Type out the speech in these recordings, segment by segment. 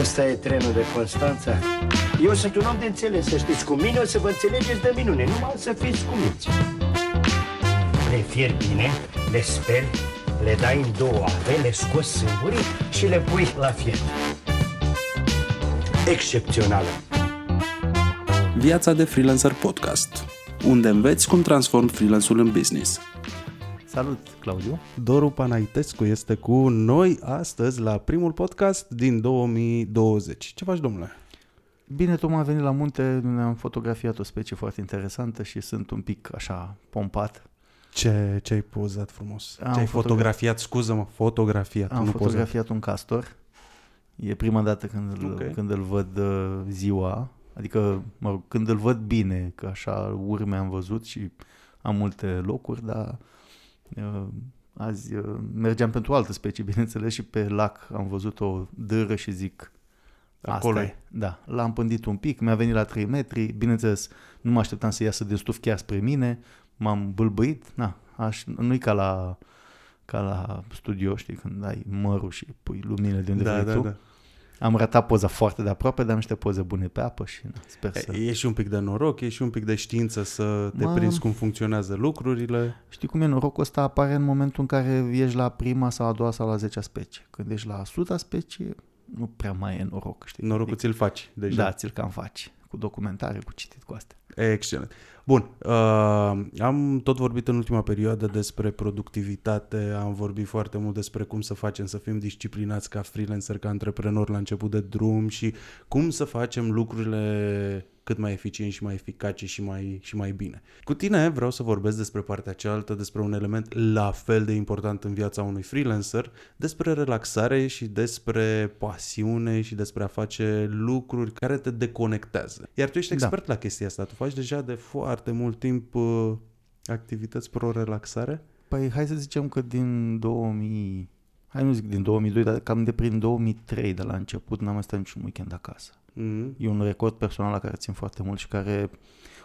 Ăsta e trenul de Constanța. Eu sunt un om de înțeles, să știți. Cu mine o să vă înțelegeți de minune, numai să fiți cuminți. Le fier bine, le speli, le dai în două ave, le scoți sâmburii și le pui la fier. Excepțională. Viața de freelancer podcast, unde înveți cum transform freelance-ul în business. Salut, Claudiu! Doru Panaitescu este cu noi astăzi la primul podcast din 2020. Ce faci, domnule? Bine, tocmai am venit la munte, ne-am fotografiat o specie foarte interesantă și sunt un pic așa pompat. Ce, ce ai pozat frumos? Am ce ai fotogra- fotografiat? Scuză-mă, fotografiat, Am nu fotografiat un castor. E prima dată când îl, Ok. când îl văd uh, ziua, adică mă rog, când îl văd bine, că așa urme am văzut și am multe locuri, dar uh, azi uh, mergeam pentru o altă specie, bineînțeles, și pe lac am văzut o dâră și zic, Acolo Asta e. Da, l-am pândit un pic, mi-a venit la 3 metri, bineînțeles, nu mă așteptam să iasă de stuf chiar spre mine, m-am bâlbâit, na, aș, nu-i ca la, ca la studio, știi, când ai mărul și pui luminile de unde Da, vrei da, tu. da. Am ratat poza foarte de aproape, dar am niște poze bune pe apă și na, sper să... E și un pic de noroc, e și un pic de știință să te Mă- prinzi cum funcționează lucrurile. Știi cum e norocul ăsta apare în momentul în care ești la prima sau a doua sau la zecea specie. Când ești la suta specie, nu prea mai e noroc, știi? Norocul ți-l faci deja. Da, ți-l cam faci. Cu documentare, cu citit, cu astea. Excelent. Bun, uh, am tot vorbit în ultima perioadă despre productivitate, am vorbit foarte mult despre cum să facem să fim disciplinați ca freelancer, ca antreprenori la început de drum și cum să facem lucrurile cât mai eficient și mai eficace și mai, și mai bine. Cu tine vreau să vorbesc despre partea cealaltă, despre un element la fel de important în viața unui freelancer, despre relaxare și despre pasiune și despre a face lucruri care te deconectează. Iar tu ești Da. expert la chestia asta, tu faci deja de foarte mult timp uh, activități pro-relaxare? Păi hai să zicem că din 2000, hai nu zic din 2002, dar cam de prin 2003 de la început n-am mai stat niciun weekend acasă. Mm-hmm. E un record personal la care țin foarte mult și care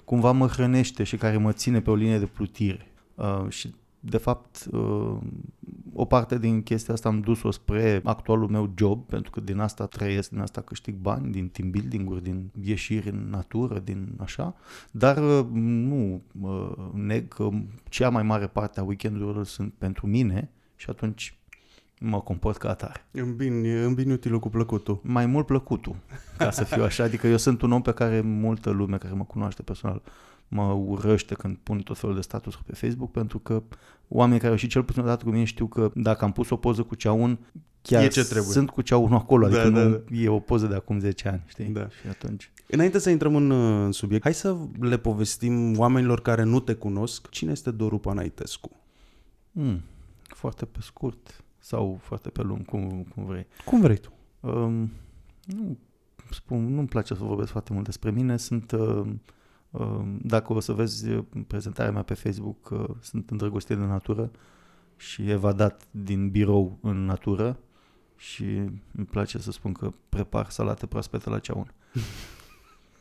cumva mă hrănește și care mă ține pe o linie de plutire. Uh, și de fapt, uh, o parte din chestia asta am dus-o spre actualul meu job, pentru că din asta trăiesc, din asta câștig bani, din team building-uri, din ieșiri în natură, din așa, dar uh, nu uh, neg că cea mai mare parte a weekendurilor sunt pentru mine și atunci mă comport ca atare Îmbini, îmbini utilul cu plăcutul. mai mult plăcutul, ca să fiu așa. Adică eu sunt un om pe care multă lume care mă cunoaște personal mă urăște când pun tot felul de status pe Facebook pentru că oamenii care au și cel puțin odată cu mine știu că dacă am pus o poză cu ceaun, chiar E ce trebuie. sunt cu ceaunul acolo, Da, adică da, nu e o poză de acum 10 ani, știi? Da. Și atunci... Înainte să intrăm în, uh, în subiect, hai să le povestim oamenilor care nu te cunosc cine este Doru Panaitescu. Mm, foarte pe scurt sau foarte pe lung, cum, cum vrei. Cum vrei tu? Um, nu, spun, nu-mi place să vorbesc foarte mult despre mine. Sunt, uh, uh, dacă o să vezi uh, prezentarea mea pe Facebook, uh, sunt îndrăgostit de natură și evadat din birou în natură și îmi place să spun că prepar salate proaspete la ceaun.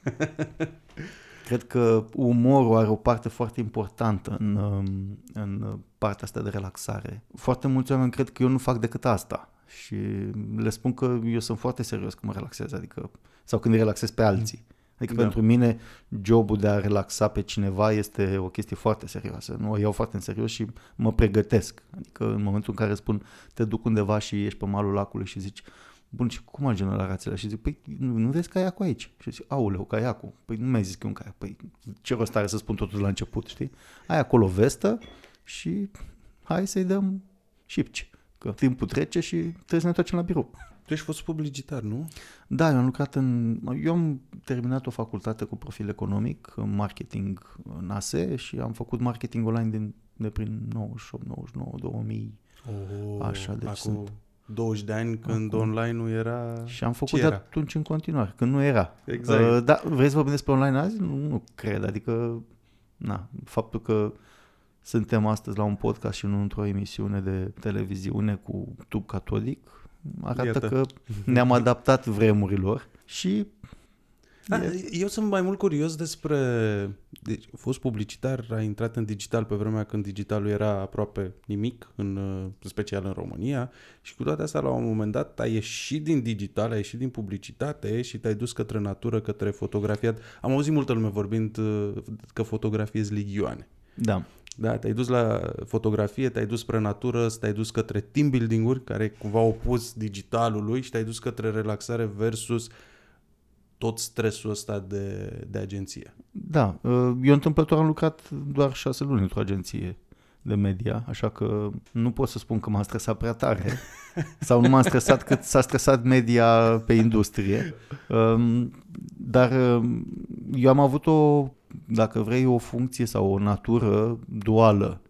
Cred că umorul are o parte foarte importantă în, um, în partea asta de relaxare. Foarte mulți oameni cred că eu nu fac decât asta și le spun că eu sunt foarte serios când mă relaxez, adică sau când îi relaxez pe alții. Adică Da. da. pentru mine jobul de a relaxa pe cineva este o chestie foarte serioasă. Nu o iau foarte în serios și mă pregătesc. Adică în momentul în care spun te duc undeva și ești pe malul lacului și zici Bun, și cum ajung la rațele? Și zic, păi nu, nu vezi caiacul aici? Și zic, auleu, caiacul. Păi nu mi-ai zis că e un caiac. Păi ce rost are să spun totul la început, știi? Ai acolo vestă și hai să-i dăm șipci. Că timpul trece și trebuie să ne întoarcem la birou. Tu ești fost publicitar, nu? Da, eu am lucrat în... Eu am terminat o facultate cu profil economic, în marketing în ASE și am făcut marketing online din, de prin 98, 99, 2000 Oh, Așa, deci acum sunt- 20 de ani când Acum. online-ul era... și am Ce făcut de era? atunci în continuare, când nu era. Exact. Uh, da, vrei să vorbim despre online azi? Nu, nu cred, adică na, faptul că suntem astăzi la un podcast și nu într-o emisiune de televiziune cu tub catodic arată Iată. că ne-am adaptat vremurilor și Da, eu sunt mai mult curios despre... Deci, a fost publicitar, a intrat în digital pe vremea când digitalul era aproape nimic, în uh, special în România, și cu toate astea, la un moment dat, ai ieșit din digital, ai ieșit din publicitate și te-ai dus către natură, către fotografiat. Am auzit multă lume vorbind uh, că fotografiezi ligioane. Da. Da, te-ai dus la fotografie, te-ai dus spre natură, te-ai dus către team building-uri, care cumva opus digitalului și te-ai dus către relaxare versus tot stresul ăsta de, de agenție. Da, uh, eu întâmplător am lucrat doar șase luni într-o agenție de media, așa că nu pot să spun că m-am stresat prea tare sau nu m-am stresat cât s-a stresat media pe industrie. Um, dar um, eu am avut o, dacă vrei, o funcție sau o natură duală.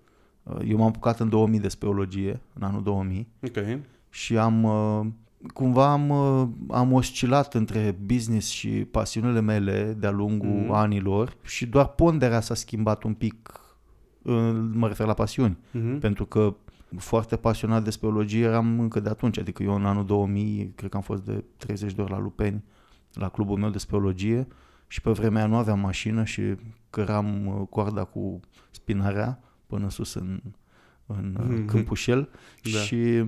Uh, eu m-am apucat în 2000 de speologie, în anul 2000. Ok. Și am uh, cumva am, uh, am oscilat între business și pasiunile mele de-a lungul mm-hmm. anilor și doar ponderea s-a schimbat un pic, mă refer la pasiuni, mm-hmm. pentru că foarte pasionat de speologie eram încă de atunci, adică eu în anul 2000 cred că am fost de 30 de ori la Lupeni, la clubul meu de speologie și pe vremea nu aveam mașină și căram uh, coarda cu spinarea până sus în, în mm-hmm. Câmpușel da. și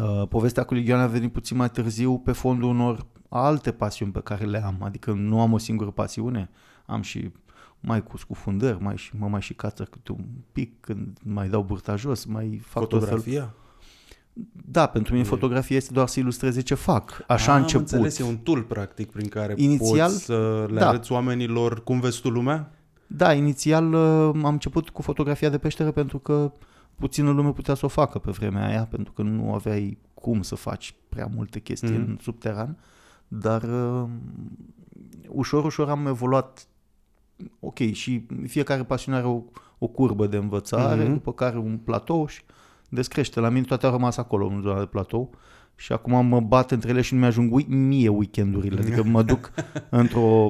Uh, povestea cu Ligioana a venit puțin mai târziu pe fondul unor alte pasiuni pe care le am. Adică nu am o singură pasiune, am și mai cu scufundări, mai și, mă mai și cață câte un pic când mai dau burta jos, mai fac Fotografia? Tot fel. Da, pentru mine fotografia este doar să ilustreze ce fac. Așa a început. Am înțeles, e un tool practic prin care Inițial, poți să le da. arăți oamenilor cum vezi tu lumea? Da, inițial uh, am început cu fotografia de peșteră pentru că puțină lume putea să o facă pe vremea aia, pentru că nu aveai cum să faci prea multe chestii mm. în subteran, dar uh, ușor, ușor am evoluat ok, și fiecare pasiune are o, o curbă de învățare, mm-hmm. după care un platou și descrește. La mine toate au rămas acolo în zona de platou și acum mă bat între ele și nu mi-ajung mie weekendurile. Adică mă duc într-o...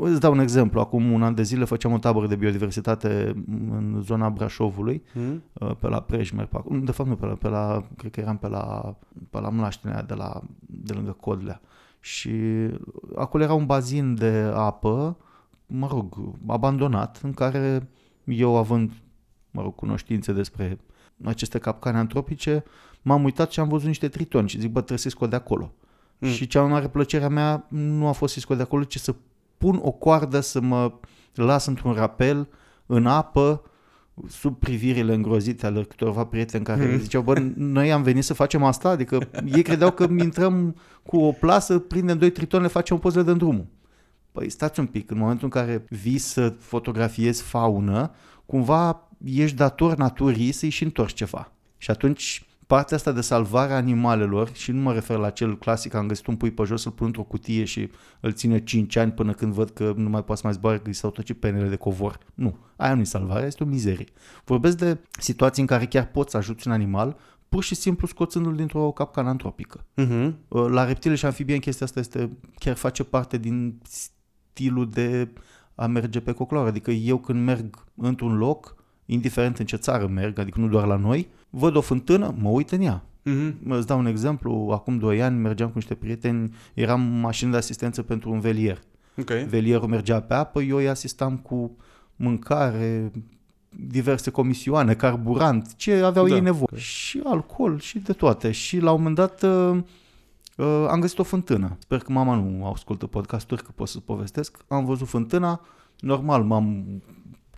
Îți dau un exemplu. Acum un an de zile făceam o tabără de biodiversitate în zona Brașovului, mm. pe la Prejmer. De fapt nu, pe la, pe la, cred că eram pe la, pe la Mlaștenea de, la, de lângă Codlea. Și acolo era un bazin de apă, mă rog, abandonat, în care eu având, mă rog, cunoștințe despre aceste capcane antropice, m-am uitat și am văzut niște tritoni și zic, bă, trebuie să scot de acolo. Mm. Și cea mai mare plăcere a mea nu a fost să scot de acolo, ci să pun o coardă să mă las într-un rapel în apă sub privirile îngrozite ale câtorva prieteni care mm. ziceau, bă, noi am venit să facem asta? Adică ei credeau că intrăm cu o plasă, prindem doi tritoni, le facem o poză de drumul. Păi stați un pic, în momentul în care vii să fotografiezi faună, cumva ești dator naturii să-i și întorci ceva. Și atunci partea asta de salvare a animalelor, și nu mă refer la cel clasic, am găsit un pui pe jos, îl pun într-o cutie și îl ține 5 ani până când văd că nu mai poate să mai zboare, că îi s-au tocit penele de covor. Nu, aia nu e salvare, este o mizerie. Vorbesc de situații în care chiar poți să ajuți un animal pur și simplu scoțându-l dintr-o capcană antropică. Uh-huh. La reptile și amfibie chestia asta este, chiar face parte din stilul de a merge pe cocloare. Adică eu când merg într-un loc, indiferent în ce țară merg, adică nu doar la noi, văd o fântână, mă uit în ea. Mm-hmm. Îți dau un exemplu, acum 2 ani mergeam cu niște prieteni, eram mașină de asistență pentru un velier. Okay. Velierul mergea pe apă, eu îi asistam cu mâncare, diverse comisioane, carburant, ce aveau da. ei nevoie. Okay. Și alcool și de toate. Și la un moment dat uh, uh, am găsit o fântână. Sper că mama nu ascultă podcasturi, că pot să povestesc. Am văzut fântâna, normal m-am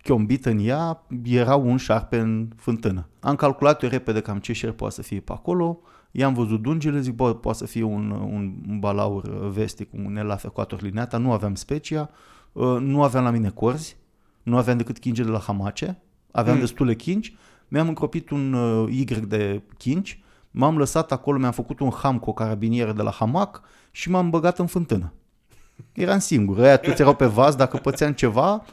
chiombit în ea, era un șarpe în fântână. Am calculat eu repede cam ce șer poate să fie pe acolo, i-am văzut dungile, zic, bă, poate să fie un, un balaur vestic, un elaf equator lineata, nu aveam specia, uh, nu aveam la mine corzi, nu aveam decât chinge de la hamace, aveam mm. destule chingi, mi-am încropit un uh, Y de chingi, m-am lăsat acolo, mi-am făcut un ham cu o carabinieră de la hamac și m-am băgat în fântână. Eram singur, ăia toți erau pe vas, dacă pățeam ceva,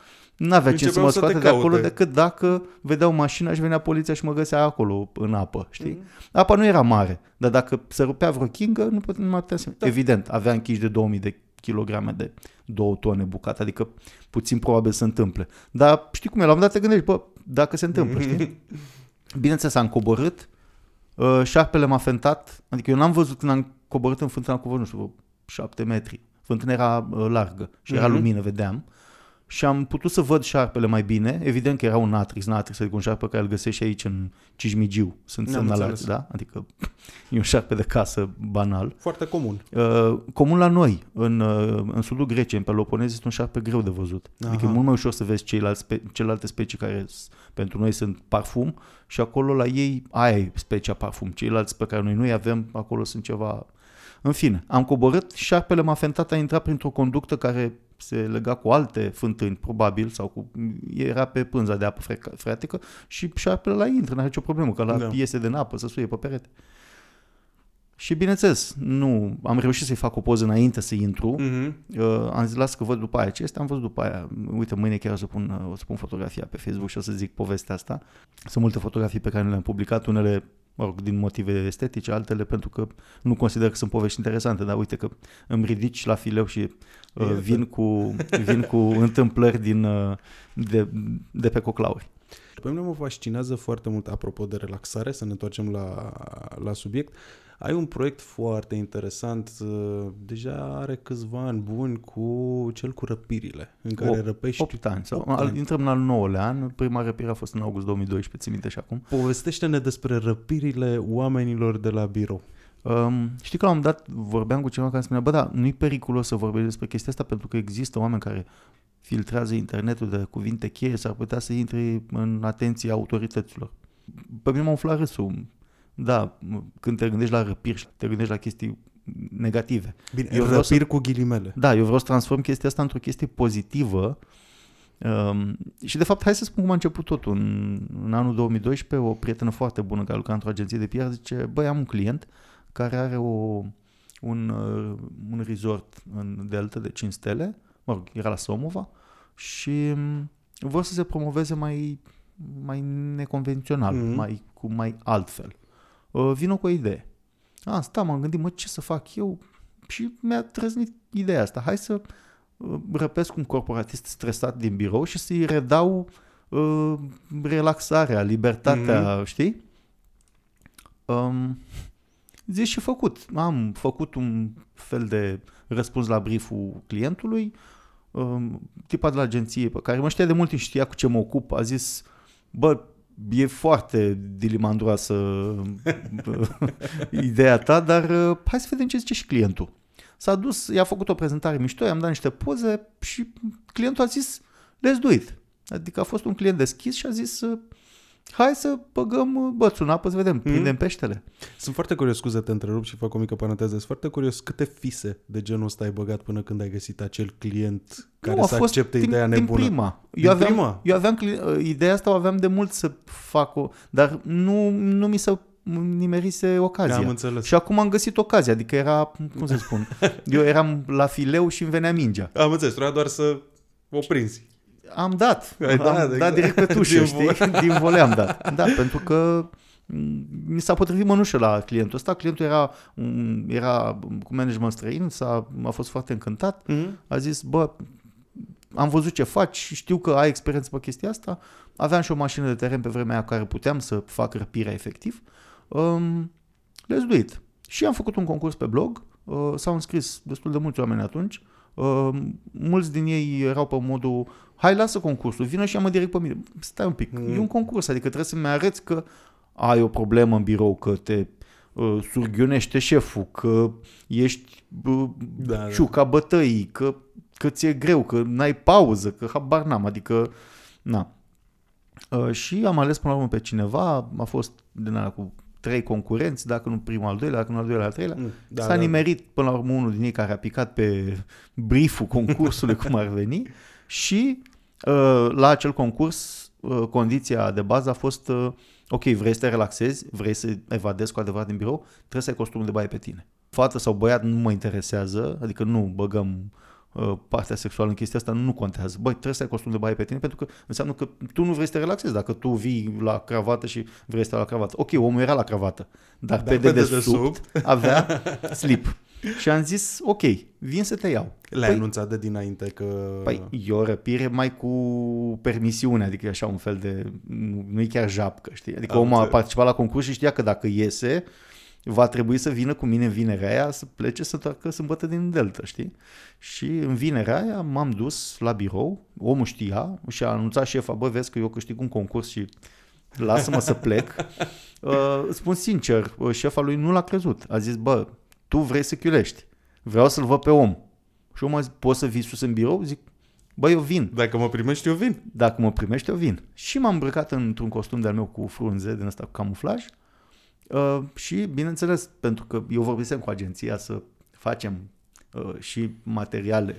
N-avea ce să mă scoate de acolo decât dacă vedeau mașina și venea poliția și mă găsea acolo în apă, știi? Mm. Apa nu era mare, dar dacă se rupea vreo chingă, nu, putea, nu mai putea să... Da. Evident, avea închiși de 2000 de kilograme de 2 tone bucat, adică puțin probabil se întâmple. Dar știi cum e, la un dat te gândești, bă, dacă se întâmplă, știi? Bineînțeles, am coborât, uh, șarpele m-a fentat, adică eu n-am văzut când am coborât în fântâna cu nu știu, 7 metri. Fântâna era uh, largă și era Mhm. lumină, vedeam. Și am putut să văd șarpele mai bine. Evident că era un Natrix, Natrix, adică un șarpe care îl găsești aici în Cismigiu. Sunt Am semnalați, înțeles. da? Adică e un șarpe de casă banal. Foarte comun. Uh, comun la noi, în, uh, în sudul Greciei, în Peloponez, este un șarpe greu de văzut. Aha. Adică e Aha. mult mai ușor să vezi ceilalți spe- celelalte specii care s- pentru noi sunt parfum și acolo la ei aia e specia parfum. Ceilalți pe care noi nu-i avem, acolo sunt ceva... În fine, am coborât, șarpele m-a fentat, a intrat printr-o conductă care se lega cu alte fântâni, probabil, sau cu, era pe pânza de apă fre- freatică și șarpele la intră, n-are nicio problemă, că la Da. da. iese din apă, să suie pe perete. Și bineînțeles, nu, am reușit să-i fac o poză înainte să intru. Mm-hmm. Uh, am zis, las că văd după aia ce este, am văzut după aia. Uite, mâine chiar o să pun, uh, o să pun fotografia pe Facebook și o să zic povestea asta. Sunt multe fotografii pe care nu le-am publicat, unele mă rog, din motive estetice, altele pentru că nu consider că sunt povești interesante, dar uite că îmi ridici la fileu și uh, Iată. vin, cu, vin cu întâmplări din, uh, de, de pe coclauri. Pe mine mă fascinează foarte mult, apropo de relaxare, să ne întoarcem la, la subiect. Ai un proiect foarte interesant, uh, deja are câțiva ani buni, cu cel cu răpirile, în care Opt- răpești... 8 ani. Sau, Opt al, ani. intrăm în al 9-lea an, prima răpire a fost în august 2012, țin minte și acum. Povestește-ne despre răpirile oamenilor de la birou. Um, știi că la un moment dat vorbeam cu cineva care spunea, bă, da, nu-i periculos să vorbești despre chestia asta pentru că există oameni care filtrează internetul de cuvinte cheie, s-ar putea să intri în atenția autorităților. Pe mine m-a umflat râsul. Da, când te gândești la răpiri și te gândești la chestii negative. Bine, Eu eu vreau răpiri cu ghilimele. Da, eu vreau să transform chestia asta într-o chestie pozitivă um, și de fapt hai să spun cum a început totul. În, în anul 2012 o prietenă foarte bună care lucra într-o agenție de PR zice, băi, am un client care are o, un, uh, un resort în Delta de 5 stele, mă rog, era la Somova și um, vor să se promoveze mai, mai neconvențional, Mhm. mm-hmm. mai, cu mai altfel. Uh, vină cu o idee. A, sta, m-am gândit, mă, ce să fac eu? Și mi-a trăznit ideea asta. Hai să uh, răpesc un corporatist stresat din birou și să-i redau uh, relaxarea, libertatea, mm-hmm. știi? Um, zis și făcut. Am făcut un fel de răspuns la brieful clientului. Um, tipa de la agenție pe care mă știa de mult și știa cu ce mă ocup a zis, bă, e foarte dilimandroasă bă, ideea ta, dar uh, hai să vedem ce zice și clientul. S-a dus, i-a făcut o prezentare mișto, i-am dat niște poze și clientul a zis, let's do it. Adică a fost un client deschis și a zis, uh, hai să băgăm uh, bățul în apă să vedem, prindem peștele. Sunt foarte curios, scuze, te întrerup și fac o mică paranteză. Sunt foarte curios câte fise de genul ăsta ai băgat până când ai găsit acel client care a să fost accepte din, ideea din nebună. prima. Din Eu aveam, prima? Eu aveam, cli- uh, ideea asta o aveam de mult să fac o, dar nu, nu mi se nimerise ocazia. Am înțeles. Și acum am găsit ocazia, adică era, cum să spun, eu eram la fileu și îmi venea mingea. Am înțeles, trebuia doar să o prinzi. Am dat, Ai am dat, dat exact. direct pe tușă, Din știi? volea. Din volea am dat. Da, pentru că m, mi s-a potrivit mănușă la clientul ăsta. Clientul era, m, era cu management străin, s-a, a fost foarte încântat. Mm-hmm. A zis, bă, am văzut ce faci și știu că ai experiență pe chestia asta. Aveam și o mașină de teren pe vremea aia cu care puteam să fac răpirea efectiv. Um, let's do it. Și am făcut un concurs pe blog. Uh, s-au înscris destul de mulți oameni atunci. Uh, mulți din ei erau pe modul hai lasă concursul, vină și ia-mă direct pe mine. Stai un pic, Mm. mm. e un concurs, adică trebuie să-mi arăți că ai o problemă în birou, că te uh, surghiunește șeful, că ești uh, Da, da. ciuca bătăii, că, că ți-e greu, că n-ai pauză, că habar n-am, adică, na. Uh, și am ales până la urmă pe cineva, a fost din ala cu trei concurenți, dacă nu primul, al doilea, dacă nu al doilea, al treilea. Mm, Da, S-a nimerit până la urmă unul din ei care a picat pe brieful concursului, cum ar veni, și uh, la acel concurs uh, condiția de bază a fost uh, ok, vrei să te relaxezi, vrei să evadezi cu adevărat din birou, trebuie să ai costumul de baie pe tine. Fată sau băiat nu mă interesează, adică nu băgăm uh, partea sexuală în chestia asta, nu contează. Băi, trebuie să ai costum de baie pe tine pentru că înseamnă că tu nu vrei să te relaxezi. Dacă tu vii la cravată și vrei să stai la cravată. Ok, omul era la cravată, dar, Dar pe pe dedesubt avea slip. Și am zis, ok, vin să te iau. Le-ai Păi- anunțat de dinainte că... Păi e o răpire mai cu permisiune, adică e așa un fel de, nu, nu e chiar japcă, știi? Adică Am omul a înțeles. participat la concurs și știa că dacă iese, va trebui să vină cu mine în vinerea aia să plece să întoarcă sâmbătă din Delta, știi? Și în vinerea aia m-am dus la birou, omul știa și a anunțat șefa, bă, vezi că eu câștig un concurs și lasă-mă să plec. Uh, îți spun sincer, uh, șefa lui nu l-a crezut. A zis, bă, tu vrei să chiulești. Vreau să-l văd pe om. Și omul a zis, poți să vii sus în birou? Zic, bă, eu vin. Dacă mă primești, eu vin. Dacă mă primești, eu vin. Și m-am îmbrăcat într-un costum de-al meu cu frunze din ăsta cu camuflaj. Uh, și, bineînțeles, pentru că eu vorbisem cu agenția să facem uh, și materiale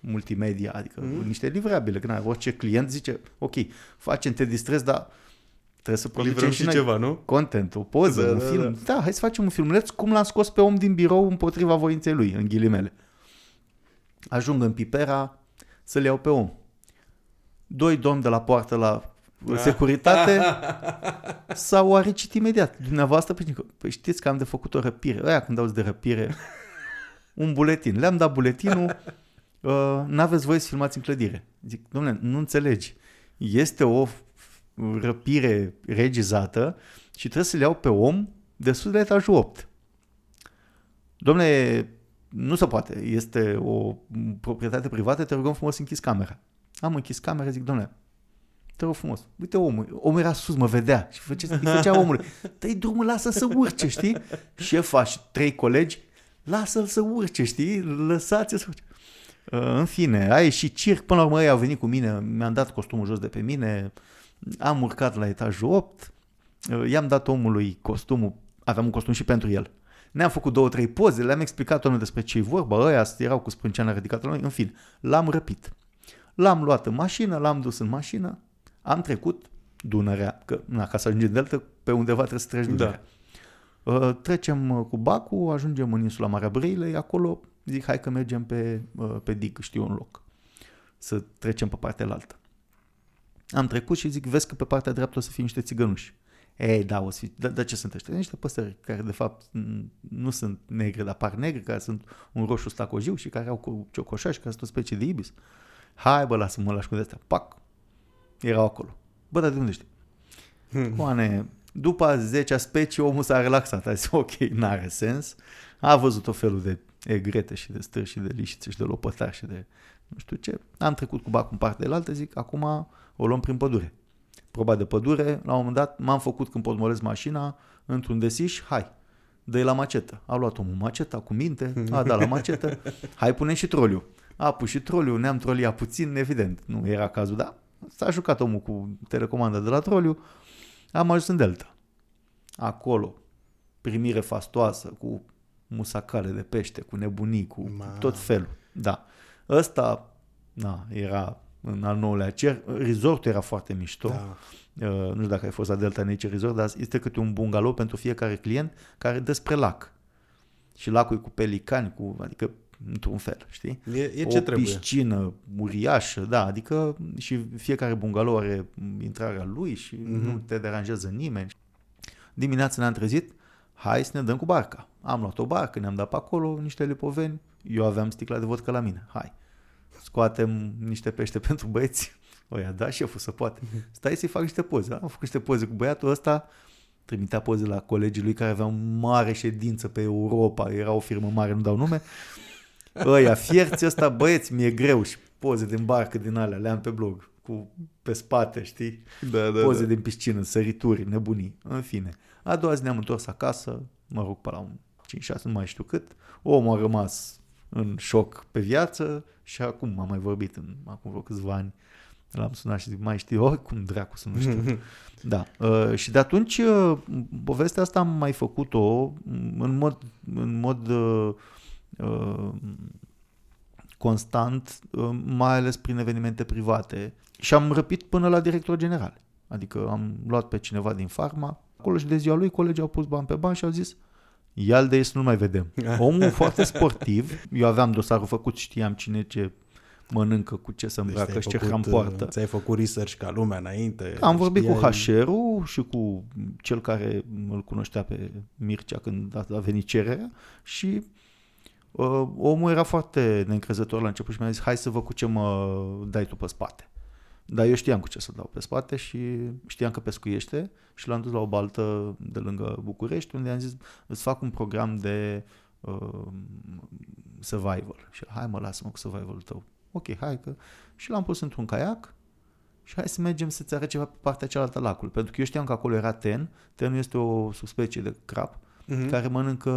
multimedia, adică mm. niște livrabile, când orice client zice, ok, facem, te distrezi, dar trebuie să producem Livrăm și, și noi ceva, nu? content, o poză, Da, un da, film. Da. hai să facem un filmuleț cum l-am scos pe om din birou împotriva voinței lui, în ghilimele. Ajung în Pipera să-l iau pe om. Doi domni de la poartă la securitate s-au aricit imediat. Dumneavoastră, păi, păi știți că am de făcut o răpire. Aia când auzi de răpire, un buletin. Le-am dat buletinul, uh, n-aveți voie să filmați în clădire. Zic, domnule, nu înțelegi. Este o răpire regizată și trebuie să-l iau pe om de sus de etajul 8. Domnule, nu se poate. Este o proprietate privată, te rugăm frumos să închizi camera. Am închis camera, zic, domnule, te rog frumos, uite omul, omul era sus, mă vedea și făcea, îi făcea omului, dă drumul, lasă să urce, știi? Șefa și trei colegi, lasă-l să urce, știi? Lăsați-l să urce. Uh, În fine, a ieșit circ, până la urmă ei au venit cu mine, mi-am dat costumul jos de pe mine, am urcat la etajul 8, uh, i-am dat omului costumul, aveam un costum și pentru el. Ne-am făcut două, trei poze, le-am explicat omului despre ce-i vorba, ăia erau cu sprânceana ridicată la noi, în fin, l-am răpit. L-am luat în mașină, l-am dus în mașină, am trecut Dunărea, că na, ca să ajungem Delta, pe undeva trebuie să treci Dunărea. Da. Uh, trecem uh, cu bacul, ajungem în insula Marea Brăilei, acolo zic hai că mergem pe, uh, pe dig, știu un loc, să trecem pe partea altă. Am trecut și zic, vezi că pe partea dreaptă o să fie niște țigănuși. Ei, da, o să fie, dar, dar ce sunt ăștia? Niște păsări care de fapt n- nu sunt negre, dar par negre, care sunt un roșu stacojiu și care au cu ciocoșași, care sunt o specie de ibis. Hai bă, lasă-mă lași cu de astea. Pac! Erau acolo. Bă, dar de unde știi? Coane, după a 10 specii, omul s-a relaxat. A zis, ok, n-are sens. A văzut o felul de egrete și de stări și de lișițe și de lopătari și de nu știu ce. Am trecut cu bacul în partea de altă, zic, acum o luăm prin pădure. Proba de pădure, la un moment dat m-am făcut când podmolez mașina într-un desiș, hai, dă la macetă. A luat omul maceta cu minte, a dat la macetă, hai pune și troliu. A pus și troliu, ne-am troliat puțin, evident, nu era cazul, dar s-a jucat omul cu telecomanda de la troliu, am ajuns în Delta. Acolo, primire fastoasă, cu musacale de pește, cu nebunii, cu Ma. tot felul. Da. Ăsta, na, era în al nouălea cer. Resortul era foarte mișto. Da. Uh, nu știu dacă ai fost la Delta Nature Resort, dar este câte un bungalow pentru fiecare client care dă spre lac. Și lacul e cu pelicani, cu, adică într-un fel, știi? E, e ce o trebuie. piscină uriașă, da, adică și fiecare bungalow are intrarea lui și mm-hmm. nu te deranjează nimeni. Dimineața ne-am trezit, hai să ne dăm cu barca. Am luat o barcă, ne-am dat pe acolo niște lipoveni, eu aveam sticla de vodcă la mine, hai. Scoatem niște pește pentru băieți. O ia, da, șeful, să poate. Stai să-i fac niște poze. Am făcut niște poze cu băiatul ăsta, trimitea poze la colegii lui care aveau mare ședință pe Europa, era o firmă mare, nu dau nume. Ăia, fierți ăsta, băieți, mi-e greu și poze din barcă din alea, le am pe blog, cu pe spate, știi? Da, da, Poze da. din piscină, sărituri, nebunii, în fine. A doua zi ne-am întors acasă, mă rog, pe la un 5-6, nu mai știu cât. Omul a rămas în șoc pe viață și acum am mai vorbit, în, acum vreo câțiva ani, l-am sunat și zic, mai știi, oh, cum dracu să nu știu. da. Uh, și de atunci, uh, povestea asta am mai făcut-o în mod, în mod uh, uh, constant, uh, mai ales prin evenimente private. Și am răpit până la director general. Adică am luat pe cineva din farma, acolo și de ziua lui colegii au pus bani pe bani și au zis ia-l de aici să nu mai vedem. Omul foarte sportiv, eu aveam dosarul făcut, știam cine ce mănâncă, cu ce se îmbracă Deci și ți-ai ce hram făcut, poartă. uh, Ți-ai făcut research ca lumea înainte. Am vorbit cu știai- HR-ul și cu cel care îl cunoștea pe Mircea când a a venit cererea și uh, omul era foarte neîncrezător la început și mi-a zis hai să văd cu ce mă dai tu pe spate. Dar eu știam cu ce să dau pe spate și știam că pescuiește și l-am dus la o baltă de lângă București unde am zis îți fac un program de uh, survival. Și el, hai mă, lasă-mă cu survival-ul tău. Ok, hai că... Și l-am pus într-un caiac și hai să mergem să-ți arăt ceva pe partea cealaltă a lacului. Pentru că eu știam că acolo era ten. Tenul este o subspecie de crab Mhm. care mănâncă,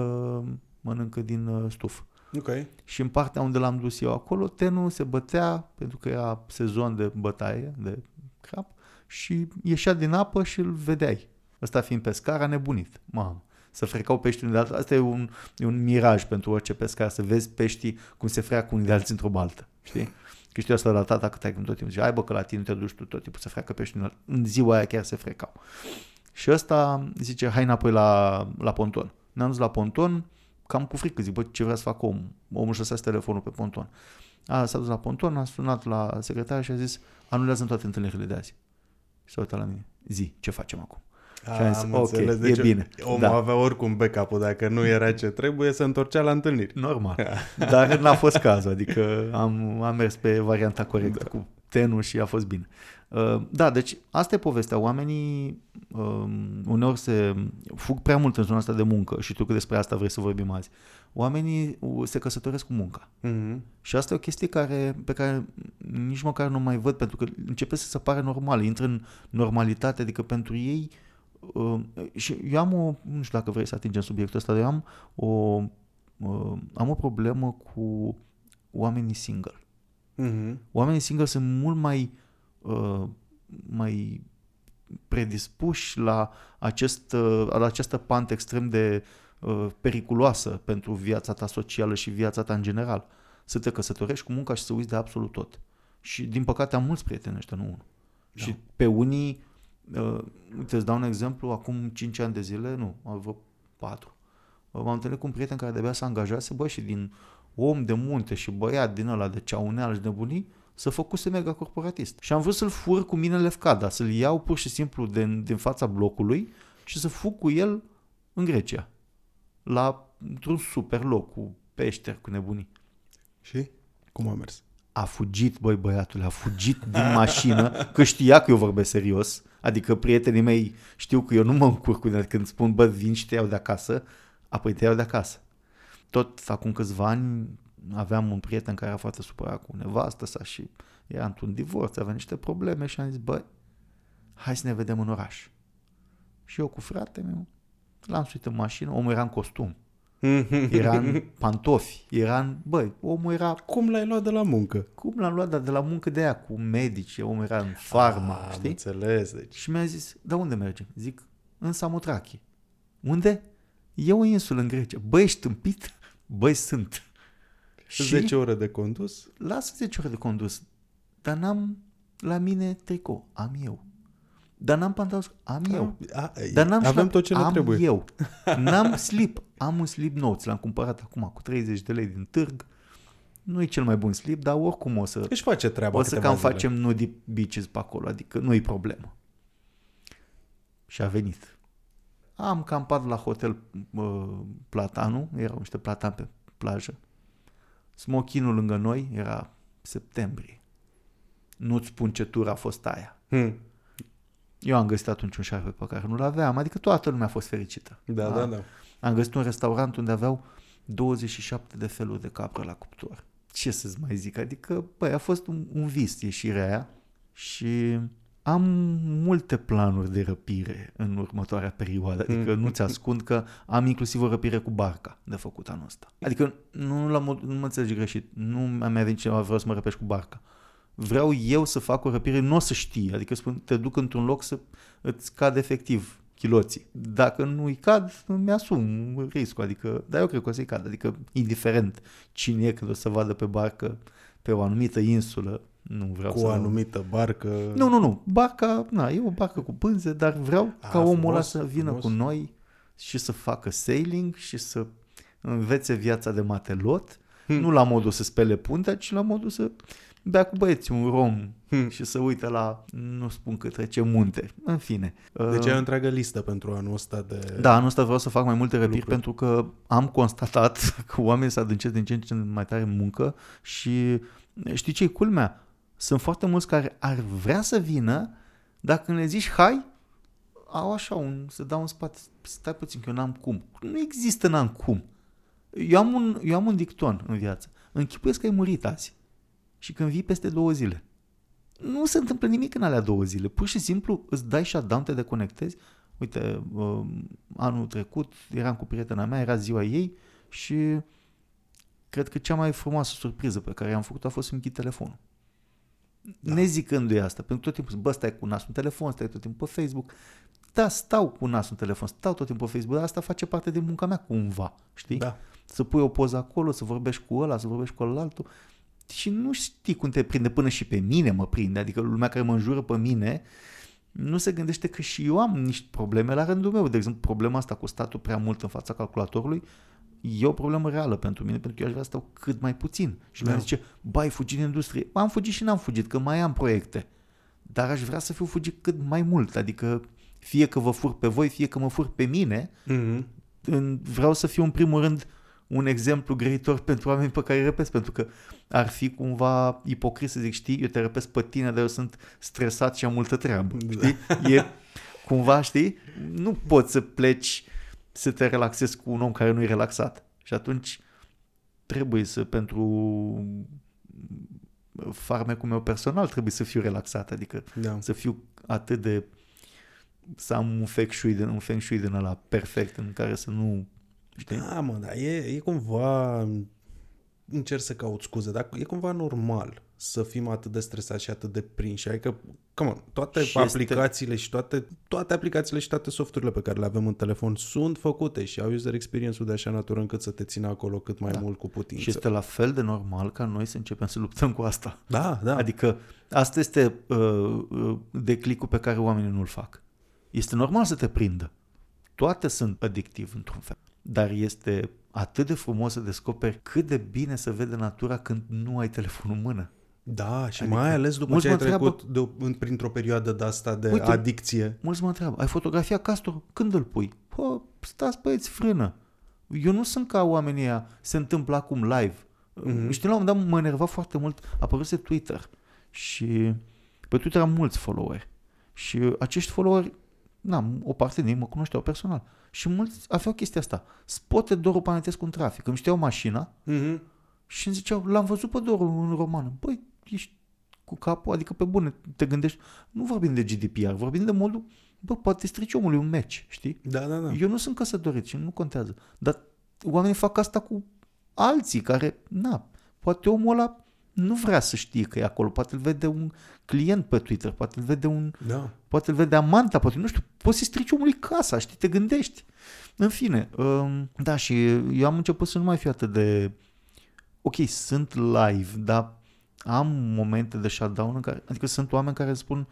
mănâncă din uh, stuf. Ok. Și în partea unde l-am dus eu acolo, tenul se bătea, pentru că era sezon de bătaie, de crab, și ieșea din apă și îl vedeai. Ăsta fiind pescar, a nebunit. Mamă, să frecau pești unii de alții. Asta e un, e un miraj pentru orice pescar, să vezi peștii cum se freacă unii de alții într-o baltă. Știi? Că știu asta la tata că tai tot timpul zice, hai bă că la tine te duci tu tot timpul să freacă pești unii de alții. În ziua aia chiar se frecau. Și ăsta zice, hai înapoi la, la ponton. Ne-am dus la ponton, cam cu frică, zic, bă, ce vrea să fac om? Omul și telefonul pe ponton. A, s-a dus la ponton, a sunat la secretar și a zis, anulează toate întâlnirile de azi. Și s-a uitat la mine. Zi, ce facem acum? Și am zis, am ok, înțeles. e Deci bine. Omul Da. avea oricum backup-ul. Dacă nu era ce trebuie, se întorcea la întâlniri. Normal. Dar n-a fost cazul, adică am, am mers pe varianta corectă da. cu tenul și a fost bine. Uh, Da, deci asta e povestea. Oamenii um, uneori se fug prea mult în zona asta de muncă și tu că despre asta vrei să vorbim azi. Oamenii uh, se căsătoresc cu munca. Mhm. Și asta e o chestie care, pe care nici măcar nu mai văd, pentru că începe să se pare normal, intră în normalitate, adică pentru ei uh, și eu am o, nu știu dacă vrei să atingem subiectul ăsta, dar eu am o, uh, am o problemă cu oamenii single. Mhm. Oamenii single sunt mult mai, uh, mai predispuși la, acest, uh, la această pantă extrem de uh, periculoasă pentru viața ta socială și viața ta în general. Să te căsătorești cu munca și să uiți de absolut tot. Și din păcate am mulți prieteni ăștia, nu unul. Da. Și pe unii, uh, uite, îți dau un exemplu, acum 5 ani de zile, nu, au vreo 4. M-am întâlnit cu un prieten care de-abia s-a angajase, bă, și din om de munte și băiat din ăla de ceauneală și de bunii, să făcuse mega corporatist. Și am vrut să-l fur cu mine lefcada, să-l iau pur și simplu din, din fața blocului și să fug cu el în Grecia. La într-un super loc cu peșteri, cu nebunii. Și? Cum a mers? A fugit, băi băiatul, a fugit din mașină, că știa că eu vorbesc serios, adică prietenii mei știu că eu nu mă încurc cu ele când spun, bă, vin și te iau de acasă, apoi te iau de acasă. Tot acum câțiva ani aveam un prieten care era foarte supărat cu nevastă sa și era într-un divorț, avea niște probleme și am zis, băi, hai să ne vedem în oraș. Și eu cu fratele meu l-am suit în mașină, omul era în costum, era în pantofi, era în, băi, omul era Cum l-ai luat de la muncă? cum l-am luat, dar de la muncă de aia, cu medici, omul era în farma, Ah, Am știi? înțeles. Deci. Și mi-a zis, da unde mergem? Zic, în Samotrachi. Unde? E o insulă în Grecia. Băi, ești tâmpit? Băi, sunt. Și 10 ore de condus? Lasă 10 ore de condus, dar n-am la mine tricou. Am eu. Dar n-am pantaloni, am eu. A, Dar n-am avem șlap- tot ce ne am trebuie. eu. N-am slip. Am un slip nou. Ți l-am cumpărat acum cu 30 de lei din târg. Nu e cel mai bun slip, dar oricum o să, Își face treaba o să câteva cam zile. facem nudie beaches pe acolo, adică nu-i problemă. Și a venit. Am campat la hotel uh, Platanu, erau niște platani pe plajă. Smochinul lângă noi era septembrie. Nu-ți spun ce tur a fost aia. Hmm. Eu am găsit atunci un șarpe pe care nu-l aveam, adică toată lumea a fost fericită. Da, da, da. Am găsit un restaurant unde aveau 27 de feluri de capră la cuptor. Ce să-ți mai zic? Adică, băi, a fost un, un vis ieșirea aia și am multe planuri de răpire în următoarea perioadă. Adică nu ți ascund că am inclusiv o răpire cu barca de făcut anul ăsta. Adică nu, la mod, nu mă înțelegi greșit. Nu mi-a venit cineva vreau să mă răpești cu barca. Vreau eu să fac o răpire, nu o să știi. Adică spun, te duc într-un loc să îți cad efectiv chiloții. Dacă nu-i cad, mi-asum riscul. Adică, dar eu cred că o să-i cad. Adică, indiferent cine e când o să vadă pe barcă pe o anumită insulă, nu vreau Cu să... o anumită barcă. Nu, nu, nu. Barca, na, e o barcă cu pânze, dar vreau A, ca omul frumos, ăla să vină frumos. cu noi și să facă sailing și să învețe viața de matelot, Hmm. nu la modul să spele puntea, ci la modul să bea cu băieții un rom Hmm. și să uite la, nu spun către ce munte. În fine. Deci Uh, ai o întreagă listă pentru anul ăsta de... da, anul ăsta vreau să fac mai multe răpiri lucruri. pentru că am constatat că oamenii se adâncesc din ce în ce mai tare în muncă și știi ce e culmea? Sunt foarte mulți care ar vrea să vină, dar când le zici hai, au așa un, să dau în spate, stai puțin că eu n-am cum. Nu există n-am cum. Eu am un, eu am un dicton în viață. Închipuiesc că ai murit azi. Și când vii peste două zile. Nu se întâmplă nimic în alea două zile. Pur și simplu îți dai shutdown, te deconectezi. Uite, uh, anul trecut eram cu prietena mea, era ziua ei și cred că cea mai frumoasă surpriză pe care am făcut a fost să închid telefonul. Da. Nezicându-i asta, pentru tot timpul, bă, stai cu nasul în telefon, stai tot timpul pe Facebook. Da, stau cu nasul în telefon, stau tot timpul pe Facebook, dar asta face parte din munca mea cumva, știi? Da. Să pui o poză acolo, să vorbești cu ăla, să vorbești cu altul și nu știi cum te prinde, până și pe mine mă prinde, adică lumea care mă înjură pe mine nu se gândește că și eu am niște probleme la rândul meu. De exemplu, problema asta cu statul prea mult în fața calculatorului e o problemă reală pentru mine, pentru că eu aș vrea să stau cât mai puțin. Și da. mi zice, bai, fugi din industrie. Am fugit și n-am fugit, că mai am proiecte. Dar aș vrea să fiu fugit cât mai mult, adică fie că vă fur pe voi, fie că mă fur pe mine, Mm-hmm. vreau să fiu în primul rând un exemplu grăitor pentru oameni pe care îi răpesc, pentru că ar fi cumva ipocrit să zic, știi, eu te răpesc pe tine, dar eu sunt stresat și am multă treabă, știi? E cumva, știi, nu poți să pleci să te relaxezi cu un om care nu e relaxat. Și atunci trebuie să, pentru farmecul meu personal, trebuie să fiu relaxat, adică Da. să fiu atât de să am un feng shui din, un feng shui din ăla perfect în care să nu știi? Da, mă, dar e, e cumva... Încerc să caut scuze, dar e cumva normal să fim atât de stresați și atât de prinși. Adică, come on, toate Și și este- aplicațiile și toate, toate aplicațiile și toate softurile pe care le avem în telefon sunt făcute și au user experience-ul de așa natură încât să te țină acolo cât mai Da. mult cu putință. Și este la fel de normal ca noi să începem să luptăm cu asta. Da, da. Adică asta este uh, uh, declicul pe care oamenii nu-l fac. Este normal să te prindă. Toate sunt adictiv într-un fel. Dar este atât de frumos să descoperi cât de bine se vede natura când nu ai telefonul în mână. Da, și Adică mai ales după mulți ce ai mă întreabă- trecut de, în- printr-o perioadă de asta de Uite, adicție. Mulți mă întreabă, ai fotografia castor? Când îl pui? Pă, stați băieți, frână. Eu nu sunt ca oamenii ăia, se întâmplă acum live. Mm-hmm. Știi, la un moment dat mă enerva foarte mult, apăruse Twitter și pe Twitter am mulți followeri. Și acești followeri, na, o parte din ei mă cunoșteau personal. Și mulți aveau chestia asta. Spote Doru Panetescu în trafic. Îmi știau mașina Mm-hmm. și îmi ziceau, l-am văzut pe Doru în romană. Băi, ești cu capul, adică pe bune, te gândești, nu vorbim de GDPR, vorbim de modul, bă, poate strici omului un match, știi? Da, da, da. Eu nu sunt căsătorit și nu contează. Dar oamenii fac asta cu alții care, na, poate omul ăla nu vrea să știe că e acolo, poate îl vede un client pe Twitter, poate îl vede un, da. poate îl vede amanta, poate nu știu, poți să-i strici omului casa, știi, te gândești. În fine, um, da, și eu am început să nu mai fiu atât de, ok, sunt live, dar am momente de shutdown în care, adică sunt oameni care îmi spun,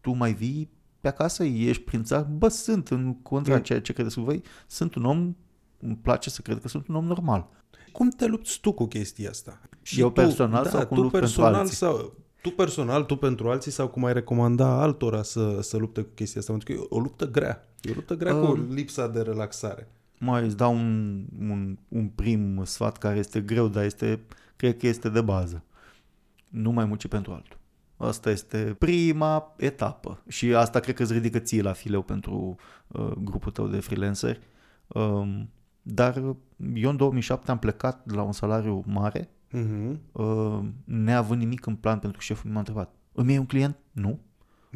tu mai vii pe acasă, ești prin țară, bă, sunt, în contra Mm. ceea ce credeți voi, sunt un om, îmi place să cred că sunt un om normal. Cum te lupți tu cu chestia asta? Eu personal sau cum tu lupt pentru personal alții? Sau, tu personal, tu pentru alții sau cum ai recomanda altora să, să lupte cu chestia asta? Pentru că e o luptă grea. E o luptă grea Um, cu lipsa de relaxare. Mai îți dau un, un, un prim sfat care este greu, dar este, cred că este de bază. Nu mai munci pentru altul. Asta este prima etapă și asta cred că îți ridică ție la fileu pentru uh, grupul tău de freelanceri. Um, dar eu în 2007 am plecat de la un salariu mare, Mm-hmm. uh, neavând nimic în plan pentru că șeful m-a întrebat. Îmi iei un client? Nu.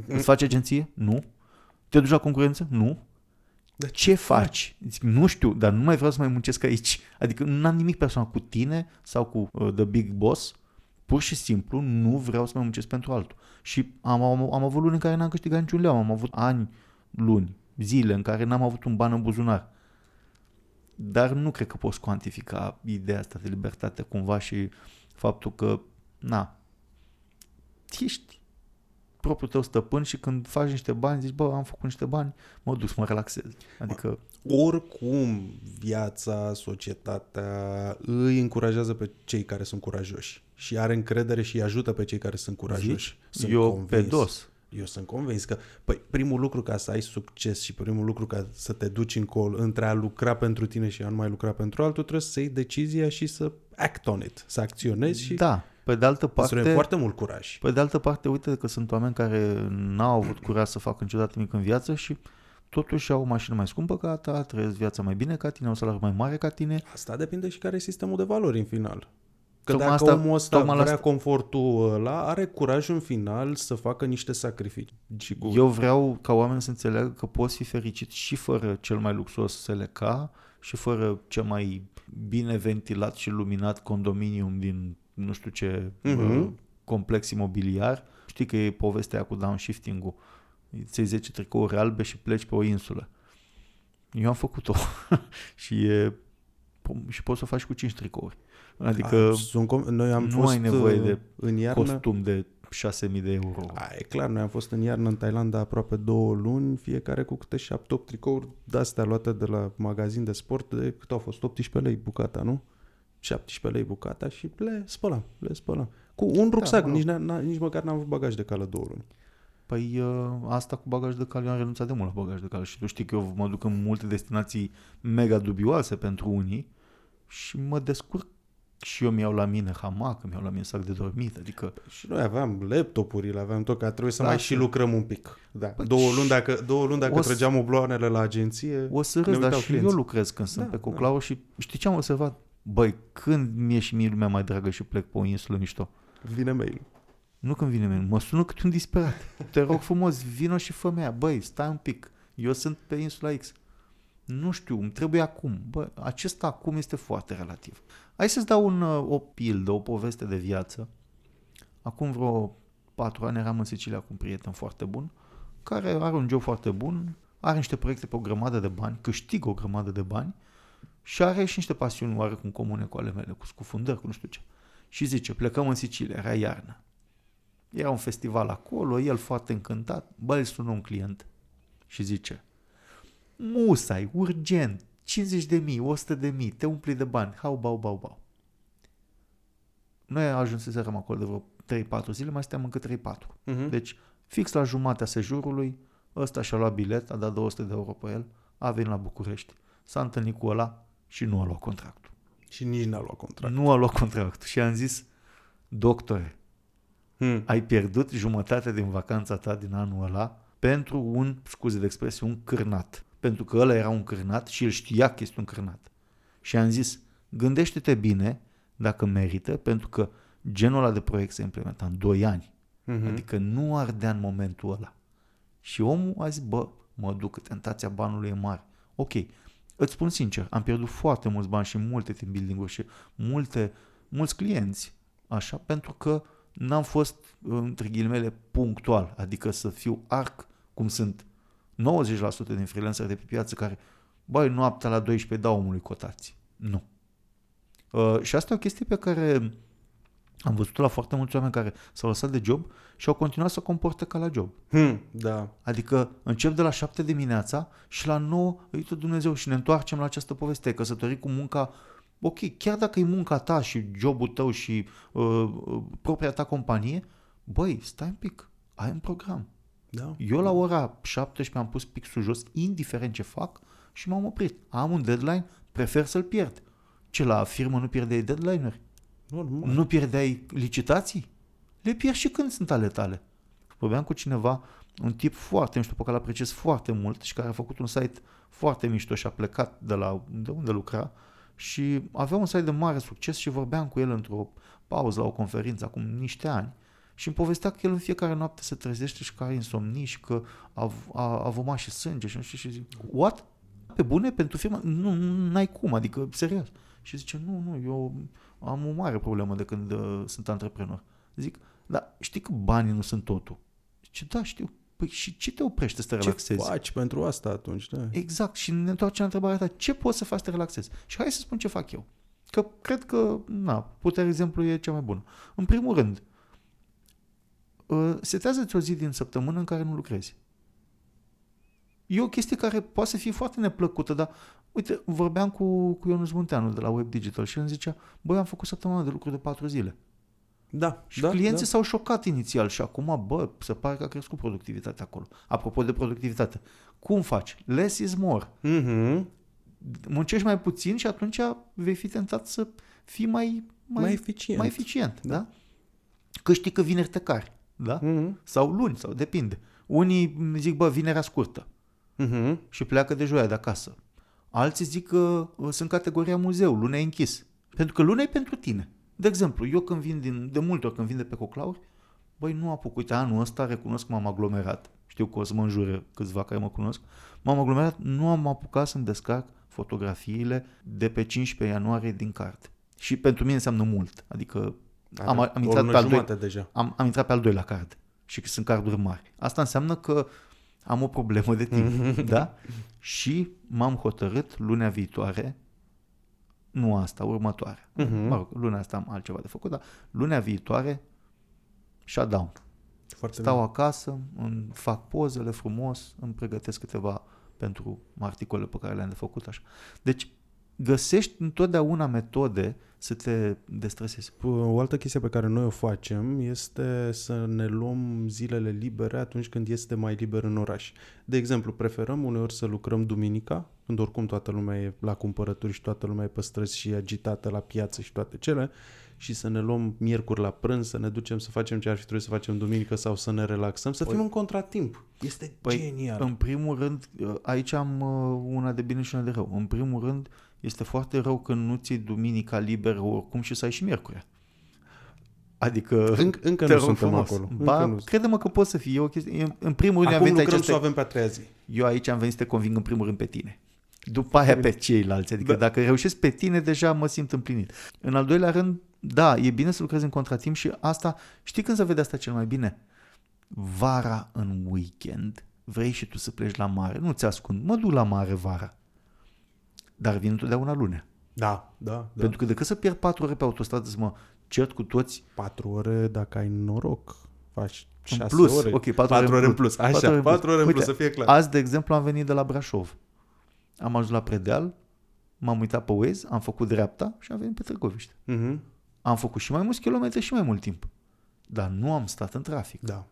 Îți faci agenție? Nu. Te duci la concurență? Nu. Dar Ce faci? Zic, nu știu, dar nu mai vreau să mai muncesc aici. Adică nu am nimic personal cu tine sau cu uh, The Big Boss. Pur și simplu nu vreau să mai muncesc pentru altul. Și am, am, am avut luni în care n-am câștigat niciun leu. Am avut ani, luni, zile în care n-am avut un ban în buzunar. Dar nu cred că poți cuantifica ideea asta de libertate cumva și faptul că, na, ești propriul tău stăpân și când faci niște bani zici, bă, am făcut niște bani, mă duc să mă relaxez. Adică, Oricum, viața, societatea îi încurajează pe cei care sunt curajoși și are încredere și îi ajută pe cei care sunt curajoși. Sunt eu convins. pe dos. Eu sunt convins că păi, primul lucru ca să ai succes și primul lucru ca să te duci încolo între a lucra pentru tine și a nu mai lucra pentru altul, trebuie să iei decizia și să act on it, să acționezi și Da, Pe de altă Parte... parte, foarte mult curaj. pe de altă parte, uite că sunt oameni care n-au avut curaj să facă niciodată nimic în viață și totuși au o mașină mai scumpă ca ta, trăiesc viața mai bine ca tine, au un salariu mai mare ca tine. Asta depinde și care e sistemul de valori în final. Că Tocmai dacă asta- omul ăsta tocmai la vrea asta- confortul ăla, are curaj în final să facă niște sacrificii. Cu... Eu vreau ca oamenii să înțeleagă că poți fi fericit și fără cel mai luxos SLK și fără cel mai bine ventilat și luminat condominium din nu știu ce Mhm. uh, complex imobiliar. Știi că e povestea aia cu downshifting-ul. Ți 10 tricouri albe și pleci pe o insulă. Eu am făcut-o și e și poți să o faci cu 5 tricouri. Adică A, sunt, com- noi am nu fost ai nevoie uh, de în iarnă. costum de 6.000 de euro. A, e clar, noi am fost în iarnă în Thailanda aproape două luni, fiecare cu câte 7-8 tricouri de-astea luate de la magazin de sport, de cât au fost? 18 lei bucata, nu? 17 lei bucata și le spălam, le spălam. Cu un rucsac, mă rog. nici, n-a, n-a, nici măcar n-am avut bagaj de cală două luni. Păi uh, asta cu bagaj de cale, eu am renunțat de mult la bagaj de cale și tu știi că eu mă duc în multe destinații mega dubioase pentru unii și mă descurc și eu mi-au la mine hamac, mi-au la mine sac de dormit, adică Și noi aveam laptopurile, aveam tot, că trebuie să Da, mai și- și lucrăm un pic. Da. Păi două, și- luni dacă, două luni dacă o să- trăgeam obloanele la agenție, o să ne râs, dar uitau și clienții. eu lucrez când sunt Da, pe da. Coclau și știți ce am observat? Băi, când mi-e și mie lumea mai dragă și plec pe o insulă mișto? vine mail. Nu când vine mine, mă sună cât un disperat. Te rog frumos, vino și fă mea. Băi, stai un pic. Eu sunt pe insula X. Nu știu, îmi trebuie acum. Bă, acesta acum este foarte relativ. Hai să-ți dau un, uh, o pildă, o poveste de viață. Acum vreo patru ani eram în Sicilia cu un prieten foarte bun, care are un job foarte bun, are niște proiecte pe o grămadă de bani, câștigă o grămadă de bani și are și niște pasiuni oarecum comune cu ale mele, cu scufundări, cu nu știu ce. Și zice, plecăm în Sicilia, era iarnă. Era un festival acolo, el foarte încântat, bă, îl sună un client și zice, musai, urgent, 50 de mii, 100 de mii, te umpli de bani, hau, bau, bau, bau. Noi ajunseserăm acolo de vreo 3-4 zile, mai stăm încă 3-4. Uh-huh. Deci, fix la jumatea sejurului, ăsta și-a luat bilet, a dat 200 de euro pe el, a venit la București, s-a întâlnit cu ăla și nu a luat contractul. Și nici n-a luat contract. Nu a luat contractul și am zis, doctore, Hmm. ai pierdut jumătate din vacanța ta din anul ăla pentru un, scuze de expresie, un cârnat. Pentru că ăla era un cârnat și el știa că este un cârnat. Și am zis, gândește-te bine dacă merită, pentru că genul ăla de proiect se implementa în 2 ani. Mhm. Adică nu ardea în momentul ăla. Și omul a zis, bă, mă duc, tentația banului e mare. Ok, îți spun sincer, am pierdut foarte mulți bani și multe team building-uri și multe, mulți clienți, așa, pentru că n-am fost, între ghilimele, punctual, adică să fiu arc, cum sunt 90% din freelancer de pe piață care, băi, noaptea la 12 dau omului cotații. Nu. Uh, și asta e o chestie pe care am văzut la foarte mulți oameni care s-au lăsat de job și au continuat să comporte ca la job. Hmm. Da. Adică încep de la 7 dimineața și la 9, uite Dumnezeu, și ne întoarcem la această poveste, căsătorit cu munca, ok, chiar dacă e munca ta și jobul tău și uh, uh, propria ta companie, băi, stai un pic, ai un program. Da. Eu la ora 17 am pus pixul jos, indiferent ce fac, și m-am oprit. Am un deadline, prefer să-l pierd. Ce la firmă nu pierdeai deadline-uri? Normal. Nu pierdeai licitații? Le pierzi și când sunt ale tale. Vorbeam cu cineva, un tip foarte mișto pe care îl apreciez foarte mult și care a făcut un site foarte mișto și a plecat de, la, de unde lucra și avea un site de mare succes și vorbeam cu el într-o pauză la o conferință acum niște ani și îmi povestea că el în fiecare noapte se trezește și că are insomnii și că a, a, a vomat și sânge și nu știu și zic, what? Pe bune? Pentru firmă? Nu, n-ai cum, adică serios. Și zice, nu, nu, eu am o mare problemă de când uh, sunt antreprenor. Zic, dar știi că banii nu sunt totul. Zice, da, știu. Păi și ce te oprește să te Ce relaxezi? faci pentru asta atunci? Da. Exact. Și ne întoarcem la întrebarea ta. Ce poți să faci să te relaxezi? Și hai să spun ce fac eu. Că cred că, na, puterea exemplu e cea mai bună. În primul rând, uh, setează-ți o zi din săptămână în care nu lucrezi. E o chestie care poate să fie foarte neplăcută, dar uite, vorbeam cu, cu Ionuț Munteanu de la Web Digital și el îmi zicea, băi, am făcut săptămână de lucru de patru zile. Da. Și da, clienții da. s-au șocat inițial și acum, bă, se pare că a crescut productivitatea acolo. Apropo de productivitate, cum faci? Less is more. Mhm. Muncești mai puțin și atunci vei fi tentat să fii mai, mai, Mai eficient. mai eficient da? că știi că vineri te cari, da? Mm-hmm. Sau luni, sau depinde. Unii zic, bă, vinerea scurtă Mm-hmm. și pleacă de joia de acasă. Alții zic că uh, sunt categoria muzeu, luna e închis. Pentru că luna e pentru tine. De exemplu, eu când vin din, de multe ori când vin de pe coclauri, băi, nu apuc, uite, anul ăsta recunosc că m-am aglomerat. Știu că o să mă înjure câțiva care mă cunosc. M-am aglomerat, nu am apucat să-mi descarc fotografiile de pe 15 ianuarie din carte. Și pentru mine înseamnă mult. Adică am, am, intrat pe al doilea, jumate deja. am, am intrat pe al doilea card și că sunt carduri mari. Asta înseamnă că am o problemă de timp, da? Și m-am hotărât lunea viitoare, nu asta, următoarea. Mhm. Mă rog, luna asta am altceva de făcut, dar lunea viitoare, shutdown. Foarte Stau acasă, îmi fac pozele frumos, îmi pregătesc câteva pentru articole pe care le-am de făcut așa. Deci găsești întotdeauna metode să te destresezi. O altă chestie pe care noi o facem este să ne luăm zilele libere atunci când este mai liber în oraș. De exemplu, preferăm uneori să lucrăm duminica, când oricum toată lumea e la cumpărături și toată lumea e pe străzi și e agitată la piață și toate cele, și să ne luăm miercuri la prânz, să ne ducem să facem ce ar fi trebuit să facem duminică sau să ne relaxăm, să fim în contratimp. Este Păi, genial. În primul rând, aici am uh, una de bine și una de rău. În primul rând, este foarte rău când nu ți duminica liberă oricum și să ai și miercurea. Adică, Înc- încă te nu rog suntem frumos. acolo. Ba, Încă nu. crede-mă că poți să fii. E o chestie. e- În primul rând, eu am Acum venit aici lucrăm să să o te, avem pe a treia zi. eu aici am venit să te conving în primul rând pe tine. După aia pe ceilalți. Adică Da. dacă reușesc pe tine, deja mă simt împlinit. În al doilea rând, da, e bine să lucrezi în contratimp și asta, știi când se vede asta cel mai bine? Vara în weekend, vrei și tu să pleci la mare, nu ți ascund, mă duc la mare vara. Dar vin întotdeauna lunea. Da, da, da. Pentru că decât să pierd patru ore pe autostradă să mă cert cu toți, Patru ore, dacă ai noroc, faci în șase plus, ore. ok, patru, patru ore în plus. Așa, Patru ore în patru ore în Uite, plus, să fie clar. Azi, de exemplu, am venit de la Brașov. Am ajuns la Predeal, m-am uitat pe Waze, am făcut dreapta și am venit pe Târgoviște. Mhm. Am făcut și mai mulți kilometri și mai mult timp. Dar nu am stat în trafic. Da.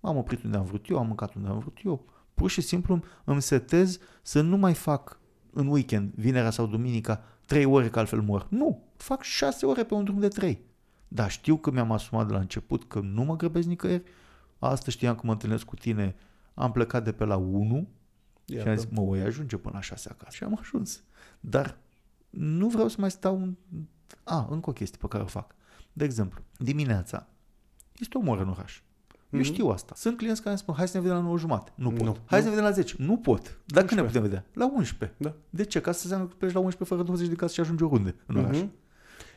M-am oprit unde am vrut eu, am mâncat unde am vrut eu. Pur și simplu îmi setez să nu mai fac în weekend, vinerea sau duminica, trei ore că altfel mor. Nu, fac șase ore pe un drum de trei. Dar știu că mi-am asumat de la început că nu mă grăbesc nicăieri. Asta știam că mă întâlnesc cu tine. Am plecat de pe la 1 și am zis, mă, voi ajunge până la 6 acasă. Și am ajuns. Dar nu vreau să mai stau... În... A, încă o chestie pe care o fac. De exemplu, dimineața este o oră în oraș. Eu Mhm. știu asta. Sunt clienți care îmi spun, hai să ne vedem la 9 jumate. Nu pot. Nu. Hai Nu. să ne vedem la 10. Nu pot. Dar când ne 11. putem vedea? La 11. Da. De ce? Ca să înseamnă că pleci la 11 fără 20 de casă și ajungi oriunde în oraș. Mhm.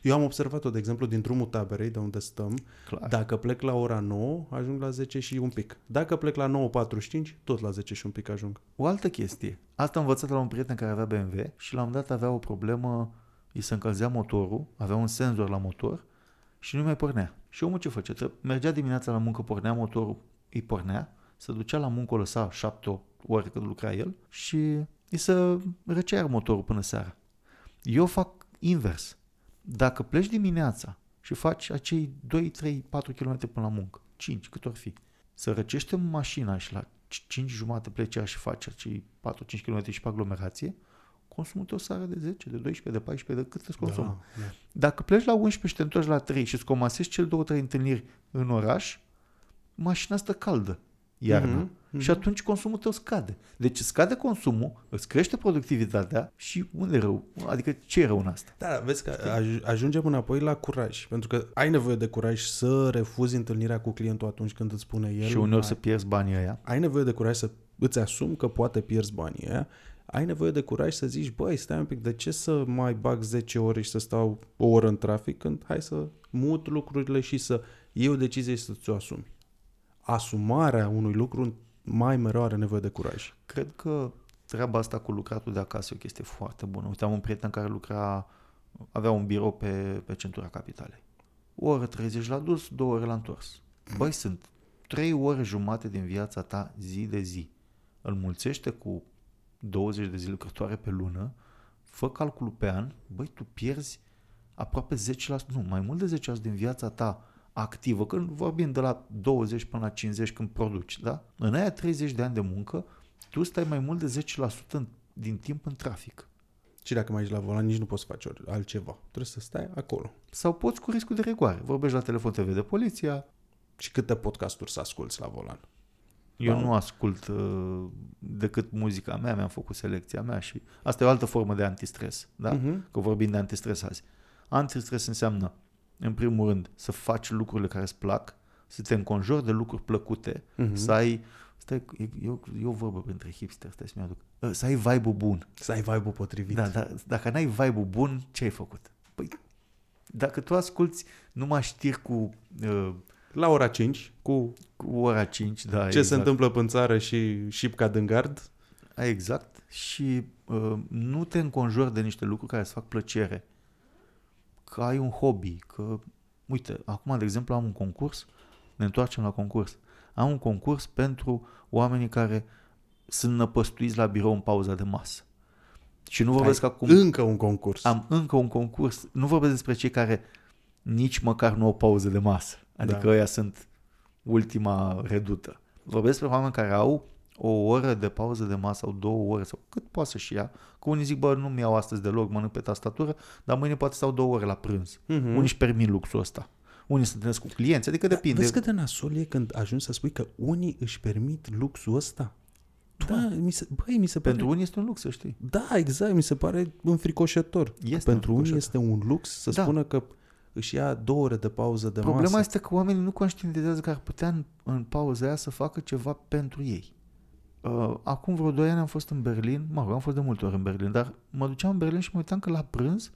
Eu am observat-o, de exemplu, din drumul taberei, de unde stăm. Clar. Dacă plec la ora 9, ajung la 10 și un pic. Dacă plec la 9.45, tot la 10 și un pic ajung. O altă chestie. Asta am învățat de la un prieten care avea BMW și la un dat avea o problemă, îi se încălzea motorul, avea un senzor la motor și nu mai pornea. Și omul ce făcea? Tre- Mergea dimineața la muncă, pornea motorul, îi pornea, se ducea la muncă, o lăsa șapte ore cât lucra el și îi se răcea iar motorul până seara. Eu fac invers. Dacă pleci dimineața și faci acei 2, 3, 4 km până la muncă, 5, cât or fi, să răcește mașina și la 5 jumate pleci și faci acei 4-5 km și pe aglomerație, consumul tău sară de 10, de 12, de 14, de cât îți consumă. Da, da. Dacă pleci la 11 și te întorci la 3 și îți comasezi cel două, trei întâlniri în oraș, mașina stă caldă iarna. Mhm, mhm. Și atunci consumul tău scade. Deci scade consumul, îți crește productivitatea și unde e rău? Adică ce e rău în asta? Da, vezi că aj- ajungem înapoi la curaj. Pentru că ai nevoie de curaj să refuzi întâlnirea cu clientul atunci când îți spune el. și uneori mai- să pierzi banii ăia. ai nevoie de curaj să îți asumi că poate pierzi banii aia, ai nevoie de curaj să zici, băi, stai un pic, de ce să mai bag 10 ore și să stau o oră în trafic când hai să mut lucrurile și să iei o decizie și să ți-o asumi. Asumarea unui lucru mai mereu are nevoie de curaj. Cred că treaba asta cu lucratul de acasă e o chestie foarte bună. Uite, am un prieten care lucra, avea un birou pe, pe centura capitalei. O oră 30 la dus, două ore la întors. Băi, sunt trei ore jumate din viața ta zi de zi. Îl mulțește cu 20 de zile lucrătoare pe lună, fă calculul pe an, băi, tu pierzi aproape 10%, nu, mai mult de 10% din viața ta activă, când vorbim de la 20 până la 50 când produci, da? În aia 30 de ani de muncă, tu stai mai mult de 10% în, din timp în trafic. Și dacă mai ești la volan, nici nu poți face ori- altceva. Trebuie să stai acolo. Sau poți cu riscul de regoare. Vorbești la telefon, te vede poliția, Și câte podcasturi să asculți la volan? Eu Da. nu ascult uh, decât muzica mea, mi-am făcut selecția mea și asta e o altă formă de antistres, da? Mhm. Că vorbim de antistres azi. Antistres înseamnă, în primul rând, să faci lucrurile care îți plac, să te înconjori de lucruri plăcute, Mhm. să ai, stai, e, e, o, e o vorbă printre hipster, stai să mi-aduc, Uh, să ai vibe-ul bun. Să ai vibe-ul potrivit. Da, da, dacă n-ai vibe-ul bun, ce ai făcut? Păi, dacă tu asculti numai știri cu, uh, La ora 5, cu cu ora 5, da, ce exact. se întâmplă în țară și șipca din gard, Exact. Și uh, nu te înconjori de niște lucruri care îți fac plăcere. Că ai un hobby, că... Uite, acum, de exemplu, am un concurs, ne întoarcem la concurs. Am un concurs pentru oamenii care sunt năpăstuiți la birou în pauza de masă. Și nu vorbesc ai acum... încă un concurs. Am încă un concurs. Nu vorbesc despre cei care nici măcar nu au pauză de masă. Adică Da. da. ăia sunt ultima redută. Vorbesc despre oameni care au o oră de pauză de masă sau două ore sau cât poate să-și ia. Că unii zic, bă, nu mi-au astăzi deloc, mănânc pe tastatură, dar mâine poate stau două ore la prânz. Mhm. Unii își permit luxul ăsta. Unii se întâlnesc cu clienți, adică depinde. Vezi cât de nasol e când ajungi să spui că unii își permit luxul ăsta? Da, mi se, băi, mi se pare... Pentru unii este un lux, să știi. Da, exact, mi se pare înfricoșător. Este Pentru unii înfricoșător. este un lux să Da. spună că își ia două ore de pauză de Problema masă. este că oamenii nu conștientizează că ar putea în, în pauza aia să facă ceva pentru ei. Uh, acum vreo 2 ani am fost în Berlin, mă rog, am fost de multe ori în Berlin, dar mă duceam în Berlin și mă uitam că la prânz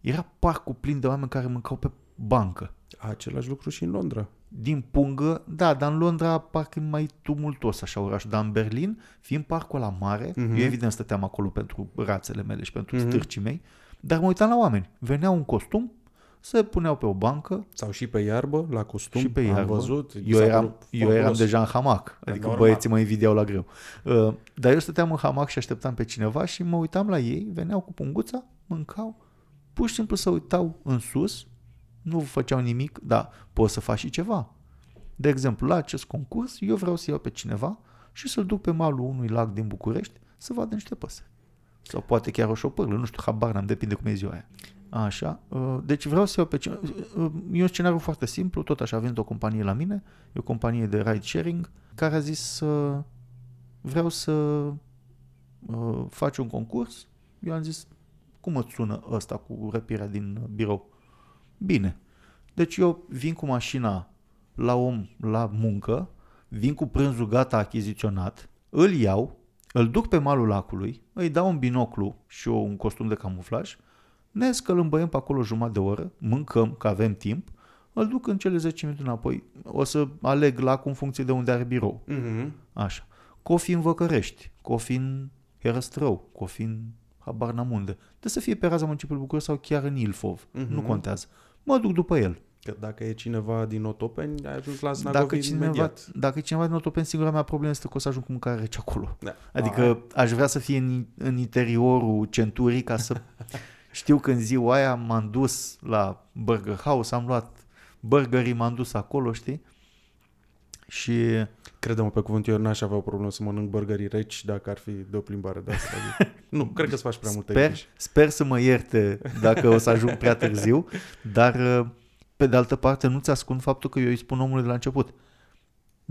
era parcul plin de oameni care mâncau pe bancă. Același lucru și în Londra. Din pungă, da, dar în Londra parcă e mai tumultos așa orașul, dar în Berlin, fiind parcul la mare, Mhm. mm-hmm. eu evident stăteam acolo pentru rațele mele și pentru Mhm. mm-hmm. stârcii mei, dar mă uitam la oameni. Veneau un costum, se puneau pe o bancă, Sau și pe iarbă, la costum. și pe Am iarbă. văzut. Eu s-a eram, părut eu eram fabulos. deja în hamac. Adică normal. băieții mă invidiau la greu. Uh, dar eu stăteam în hamac și așteptam pe cineva și mă uitam la ei, veneau cu punguța, mâncau, pur și simplu se uitau în sus, nu făceau nimic, dar poți să faci și ceva. De exemplu, la acest concurs, eu vreau să iau pe cineva și să-l duc pe malul unui lac din București să vadă niște păsări. Sau poate chiar o șopârlă, nu știu, habar n-am, depinde cum e ziua aia. Așa, uh, deci vreau să iau pe cineva. uh, E un scenariu foarte simplu, tot așa, avem o companie la mine, e o companie de ride sharing, care a zis să vreau să uh, faci un concurs. Eu am zis, cum îți sună ăsta cu răpirea din uh, birou? Bine. Deci eu vin cu mașina la om la muncă, vin cu prânzul gata achiziționat, îl iau, îl duc pe malul lacului, îi dau un binoclu și eu un costum de camuflaj, ne scălâmbăiem pe acolo jumătate de oră, mâncăm, că avem timp, îl duc în cele 10 minute înapoi. O să aleg lacul în funcție de unde are birou. Mhm. Așa. Cofi în Văcărești, cofi în Herăstrău, cofi în habar n-am unde. De să fie pe raza municipiului București sau chiar în Ilfov. Mhm. Nu contează. Mă duc după el. Că dacă e cineva din Otopeni, ai ajuns la Dacă Snagovin cineva, imediat. dacă e cineva din Otopeni, singura mea problemă este că o să ajung cu mâncare rece acolo. Da. Adică aș vrea să fie în, în interiorul centurii ca să... Știu că în ziua aia m-am dus la Burger House, am luat burgerii, m-am dus acolo, știi? Și Crede-mă pe cuvânt, eu n-aș avea o problemă să mănânc burgerii reci dacă ar fi de o plimbare de asta. Adică, nu, cred că îți faci prea multe sper, griji. sper să mă ierte dacă o să ajung prea târziu, dar uh, pe de altă parte nu-ți ascund faptul că eu îi spun omului de la început.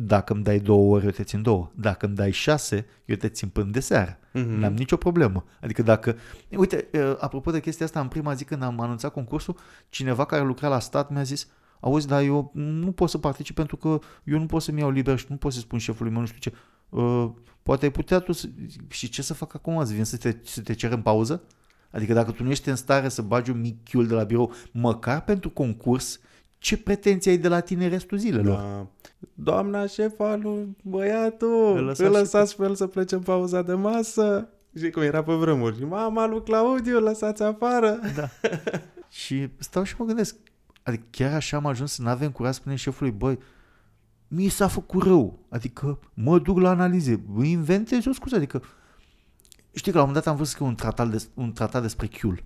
Dacă îmi dai două ore, eu te țin două. Dacă îmi dai șase, eu te țin până de seară. Mhm. Mm-hmm. N-am nicio problemă. Adică dacă... Uite, uh, apropo de chestia asta, în prima zi când am anunțat concursul, cineva care lucra la stat mi-a zis auzi, dar eu nu pot să particip pentru că eu nu pot să-mi iau liber și nu pot să spun șefului meu nu știu ce. Uh, poate ai putea tu să... Și ce să fac acum? Să vin să te, să te cer în pauză? Adică dacă tu nu ești în stare să bagi un mic chiul de la birou, măcar pentru concurs, ce pretenții ai de la tine restul zilelor? Da. Doamna șefa lui băiatul, Îl îl lăsați lăsați, pe el să plece în pauza de masă. Și cum era pe vremuri. Mama lui Claudiu, lăsați afară. Da. și stau și mă gândesc, adică chiar așa am ajuns să n-avem curaj să spunem șefului, băi, mi s-a făcut rău, adică mă duc la analize, îmi inventez o scuză, adică știi că la un moment dat am văzut că un tratat, des, un tratat despre chiul.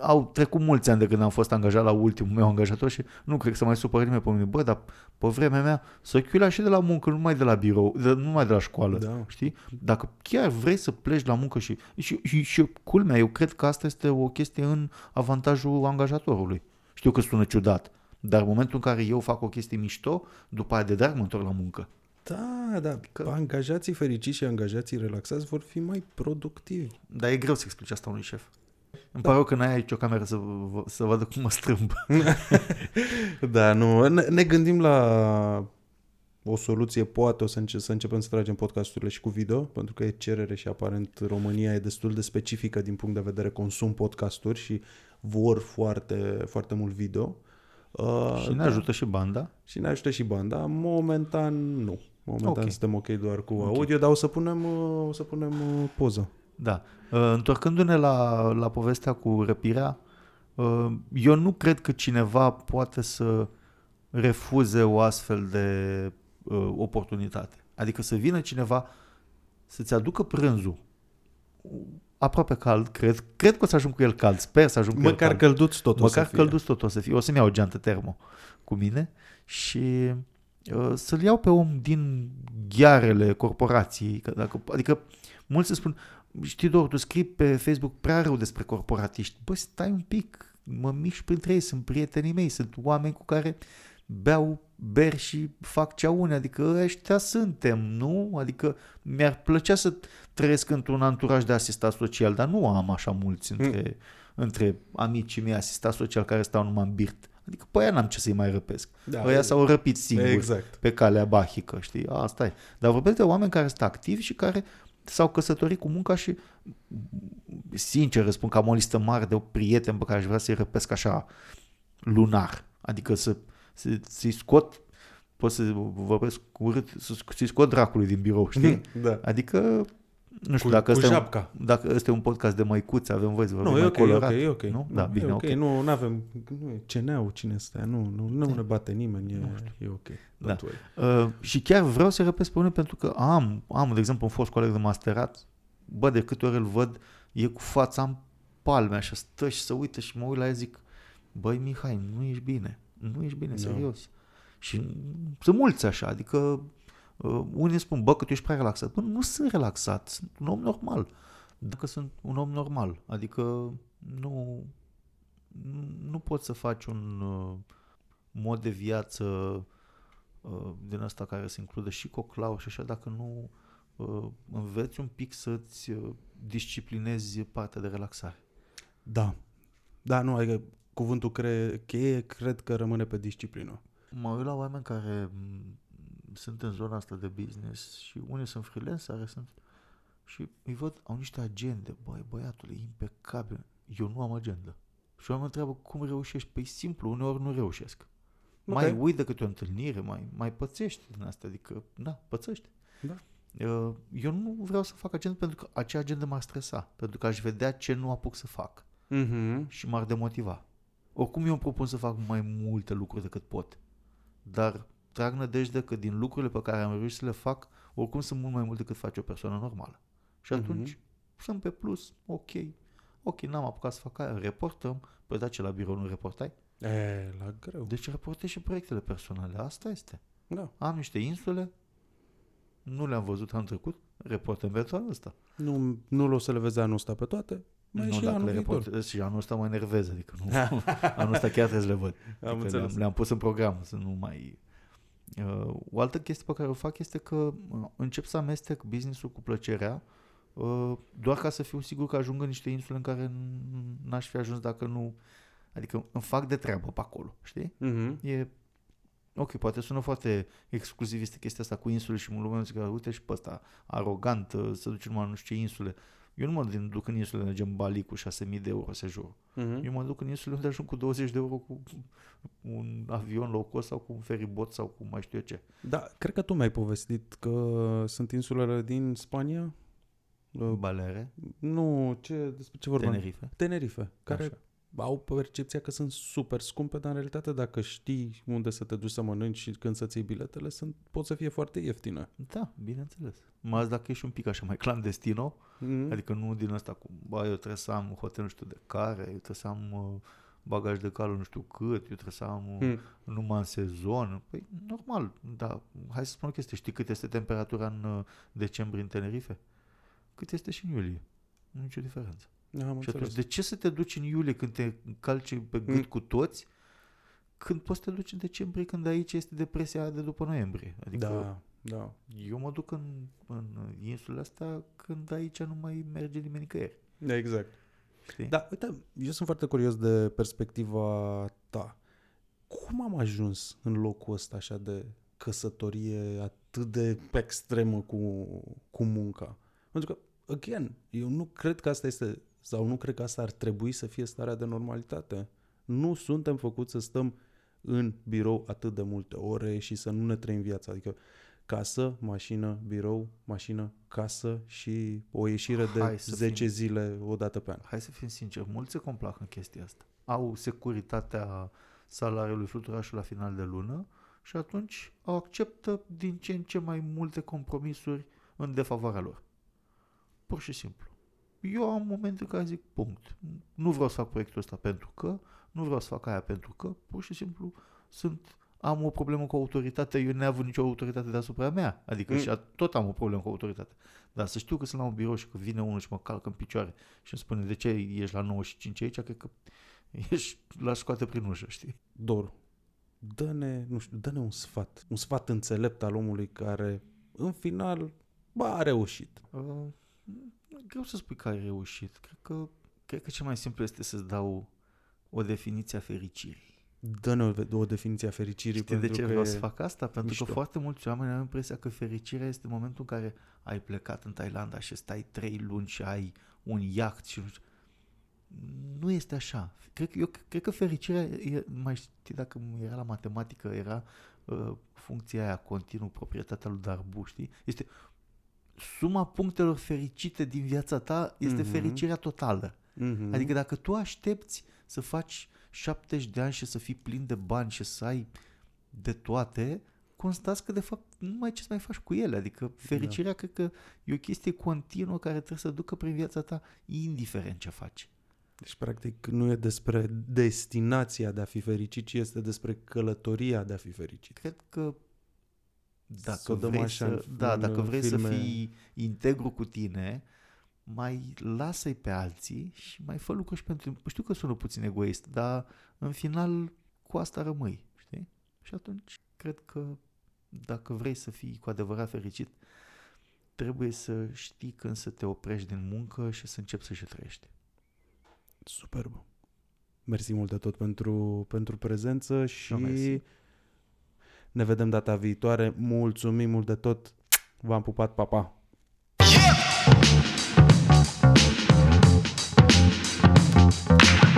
Au trecut mulți ani de când am fost angajat la ultimul meu angajator și nu cred că să mai supără nimeni pe mine. Bă, dar pe vremea mea să chiulea și de la muncă, nu numai de la birou, de, nu numai de la școală. Da. Știi? Dacă chiar vrei să pleci la muncă și, și, și, și culmea, eu cred că asta este o chestie în avantajul angajatorului. Știu că sună ciudat, Dar în momentul în care eu fac o chestie mișto, după aia de drag mă întorc la muncă. Da, da, că... angajații fericiți și angajații relaxați vor fi mai productivi. Dar e greu să explici asta unui șef. Îmi pare rău că n-ai aici o cameră să, v- să vadă cum mă strâmb. Da, nu, ne, ne gândim la o soluție, poate o să, înce- să începem să tragem podcasturile și cu video, pentru că e cerere și aparent România e destul de specifică din punct de vedere consum podcasturi și vor foarte, foarte mult video. Uh, și ne ajută și banda. și ne ajută și banda. Momentan nu. Momentan Ok. suntem ok doar cu audio, dar o să punem, uh, o să punem uh, poză. Da. Uh, Întorcându-ne la, la povestea cu răpirea, uh, eu nu cred că cineva poate să refuze o astfel de uh, oportunitate. Adică să vină cineva să-ți aducă prânzul aproape cald, cred, cred că o să ajung cu el cald, sper să ajung cu el Măcar cald. călduț tot o Măcar să fie. călduț tot o să fie. O să-mi iau o geantă termo cu mine și uh, să-l iau pe om din ghearele corporației. Că dacă, adică mulți se spun, știi doar, tu scrii pe Facebook prea rău despre corporatiști. Băi, stai un pic, mă mișc printre ei, sunt prietenii mei, sunt oameni cu care beau beri și fac ceaune, adică ăștia suntem, nu? Adică mi-ar plăcea să trăiesc într-un anturaj de asistat social, dar nu am așa mulți între, mm. între amicii mei asistat social care stau numai în birt. Adică pe aia n-am ce să-i mai răpesc. Da, Da, Ăia s-au răpit singuri Exact. pe calea bahică, știi? Asta e. Dar vorbesc de oameni care sunt activi și care s-au căsătorit cu munca și sincer răspund că am o listă mare de prieteni pe care aș vrea să-i răpesc așa lunar. Adică să, să, să-i scot pot să vorbesc urât, să- să-i scot dracului din birou, știi? Da. Adică nu știu Cu- dacă cu ăsta, e un, japca. dacă ăsta e un podcast de măicuțe, avem voie să vorbim Nu, e mai ok, e colorat. ok, e ok. Nu? Nu, Da, e bine, ok. ok. Nu, nu avem, nu e CNA-ul cine este, nu, nu, nu ne bate nimeni, e, e ok. Da. Don't worry. Uh, și chiar vreau să răpesc pe unul pentru că am, am, de exemplu, un fost coleg de masterat, bă, de câte ori îl văd, e cu fața în palme, așa stă și se uită și mă uit la el zic, băi Mihai, nu ești bine, nu ești bine, Da. serios. Și sunt mulți așa, adică uh, unii spun, bă, că tu ești prea relaxat. Bă, nu sunt relaxat, sunt un om normal. Dacă sunt un om normal, adică nu, nu poți să faci un uh, mod de viață uh, din asta care se includă și coclau și așa, dacă nu uh, înveți un pic să-ți uh, disciplinezi partea de relaxare. Da. Da, nu, adică cuvântul cre- cheie cred că rămâne pe disciplină. Mă uit la oameni care m, sunt în zona asta de business și unii sunt freelanceri, sunt și îi văd, au niște agende, băi, băiatul, e impecabil. Eu nu am agenda. Și oamenii mă întreabă cum reușești. Păi simplu, uneori nu reușesc. Ok. Mai uit de câte o întâlnire, mai, mai pățești din asta, adică, da, pățești. Da. Uh, Eu nu vreau să fac agenda pentru că acea agenda m-ar stresa, pentru că aș vedea ce nu apuc să fac Mm-hmm. și m-ar demotiva. Oricum eu îmi propun să fac mai multe lucruri decât pot. Dar trag nădejde că din lucrurile pe care am reușit să le fac, oricum sunt mult mai mult decât face o persoană normală. Și atunci mm-hmm. sunt pe plus, ok. Ok, n-am apucat să fac aia, reportăm. Păi da, ce la birou nu reportai? E, la greu. Deci reportezi și proiectele personale, asta este. Da. Am niște insule, nu le-am văzut anul trecut, reportăm pentru anul ăsta. Nu, nu o să le vezi anul ăsta pe toate, mai nu, și dacă anul le viitor. reportez și anul ăsta mă enervez, adică nu, anul ăsta chiar trebuie să le văd. Am Adică înțeles. le-am, le-am pus în program să nu mai... Uh, o altă chestie pe care o fac este că uh, încep să amestec business-ul cu plăcerea uh, doar ca să fiu sigur că ajung în niște insule în care n- n-aș fi ajuns dacă nu... Adică îmi fac de treabă pe acolo, știi? Mm-hmm. E... Ok, poate sună foarte exclusivist chestia asta cu insule și multă lume zice că uite și pe ăsta arogant, uh, să duce numai nu știu ce insule. Eu nu mă din- duc în insule, mergem Bali cu 6.000 de euro sejur. Mm-hmm. Eu mă duc în insule unde ajung cu 20 de euro cu un avion low cost sau cu un feribot sau cu mai știu eu ce. Da, cred că tu mi-ai povestit că sunt insulele din Spania. Uh, Balere, Nu, ce, despre ce vorbim? Tenerife. Tenerife, care Așa. Au percepția că sunt super scumpe, dar în realitate dacă știi unde să te duci să mănânci și când să-ți iei biletele, sunt, pot să fie foarte ieftine. Da, bineînțeles. Mai ales dacă ești un pic așa mai clandestino, Mm-hmm. adică nu din asta cu, bă, eu trebuie să am hotel nu știu de care, eu trebuie să am uh, bagaj de cală nu știu cât, eu trebuie să am uh, Mm. numai în sezon. Păi, normal, dar hai să spun o chestie. Știi cât este temperatura în uh, decembrie în Tenerife? Cât este și în iulie? Nu nicio diferență. Am Și atunci, înțeles. de ce să te duci în iulie când te calci pe gât Mm. cu toți când poți să te duci în decembrie, când aici este depresia de după noiembrie. Adică Da, da. eu mă duc în, în insulele astea când aici nu mai merge nimeni nicăieri. Exact. Știi? Da, uite, eu sunt foarte curios de perspectiva ta. Cum am ajuns în locul ăsta așa de căsătorie atât de extremă cu, cu munca? Pentru că, again, eu nu cred că asta este, sau nu cred că asta ar trebui să fie starea de normalitate. Nu suntem făcuți să stăm în birou atât de multe ore și să nu ne trăim viața. Adică casă, mașină, birou, mașină, casă și o ieșire de Hai să 10 fim- zile o dată pe an. Hai să fim sinceri, mulți se complac în chestia asta. Au securitatea salariului fluturașul la final de lună și atunci au acceptă din ce în ce mai multe compromisuri în defavoarea lor. Pur și simplu. Eu am momente în care zic punct. Nu vreau să fac proiectul ăsta pentru că, nu vreau să fac aia pentru că, pur și simplu sunt am o problemă cu autoritatea, eu neavând nicio autoritate deasupra mea. Adică Mm. mm. și a- tot am o problemă cu autoritatea. Dar să știu că sunt la un birou și că vine unul și mă calcă în picioare și îmi spune de ce ești la 95 aici, cred că ești la scoate prin ușă, știi? Doru, dă-ne, nu știu, dă-ne un sfat, un sfat înțelept al omului care, în final, ba, a reușit. Uh, greu să spui că ai reușit. Cred că, cred că cel mai simplu este să-ți dau o definiție a fericirii. Dă-ne o, o definiție a fericirii. Știi de pentru ce că vreau e să fac asta? Pentru mișto. că foarte mulți oameni au impresia că fericirea este momentul în care ai plecat în Thailanda și stai trei luni și ai un iaht și nu știu. Nu este așa. Cred că, eu cred că fericirea, e, mai știi dacă era la matematică, era uh, funcția aia continuu, proprietatea lui Darbu, știi? Este suma punctelor fericite din viața ta este Mhm. mm-hmm. fericirea totală. Mhm. Adică dacă tu aștepți să faci 70 de ani și să fii plin de bani și să ai de toate, constați că de fapt nu mai ai ce să mai faci cu ele. Adică fericirea da. cred că e o chestie continuă care trebuie să ducă prin viața ta indiferent ce faci. Deci, practic, nu e despre destinația de a fi fericit, ci este despre călătoria de a fi fericit. Cred că dacă Să o dăm vrei, așa să, în- da, în dacă vrei să filme. fii integru cu tine, mai lasă-i pe alții și mai fă lucruri și pentru... Știu că sună puțin egoist, dar în final cu asta rămâi, știi? Și atunci cred că dacă vrei să fii cu adevărat fericit, trebuie să știi când să te oprești din muncă și să începi să și trăiești. Superb. Mersi mult de tot pentru, pentru prezență și Da, mersi. Ne vedem data viitoare. Mulțumim mult de tot. V-am pupat, papa! Pa. Yeah!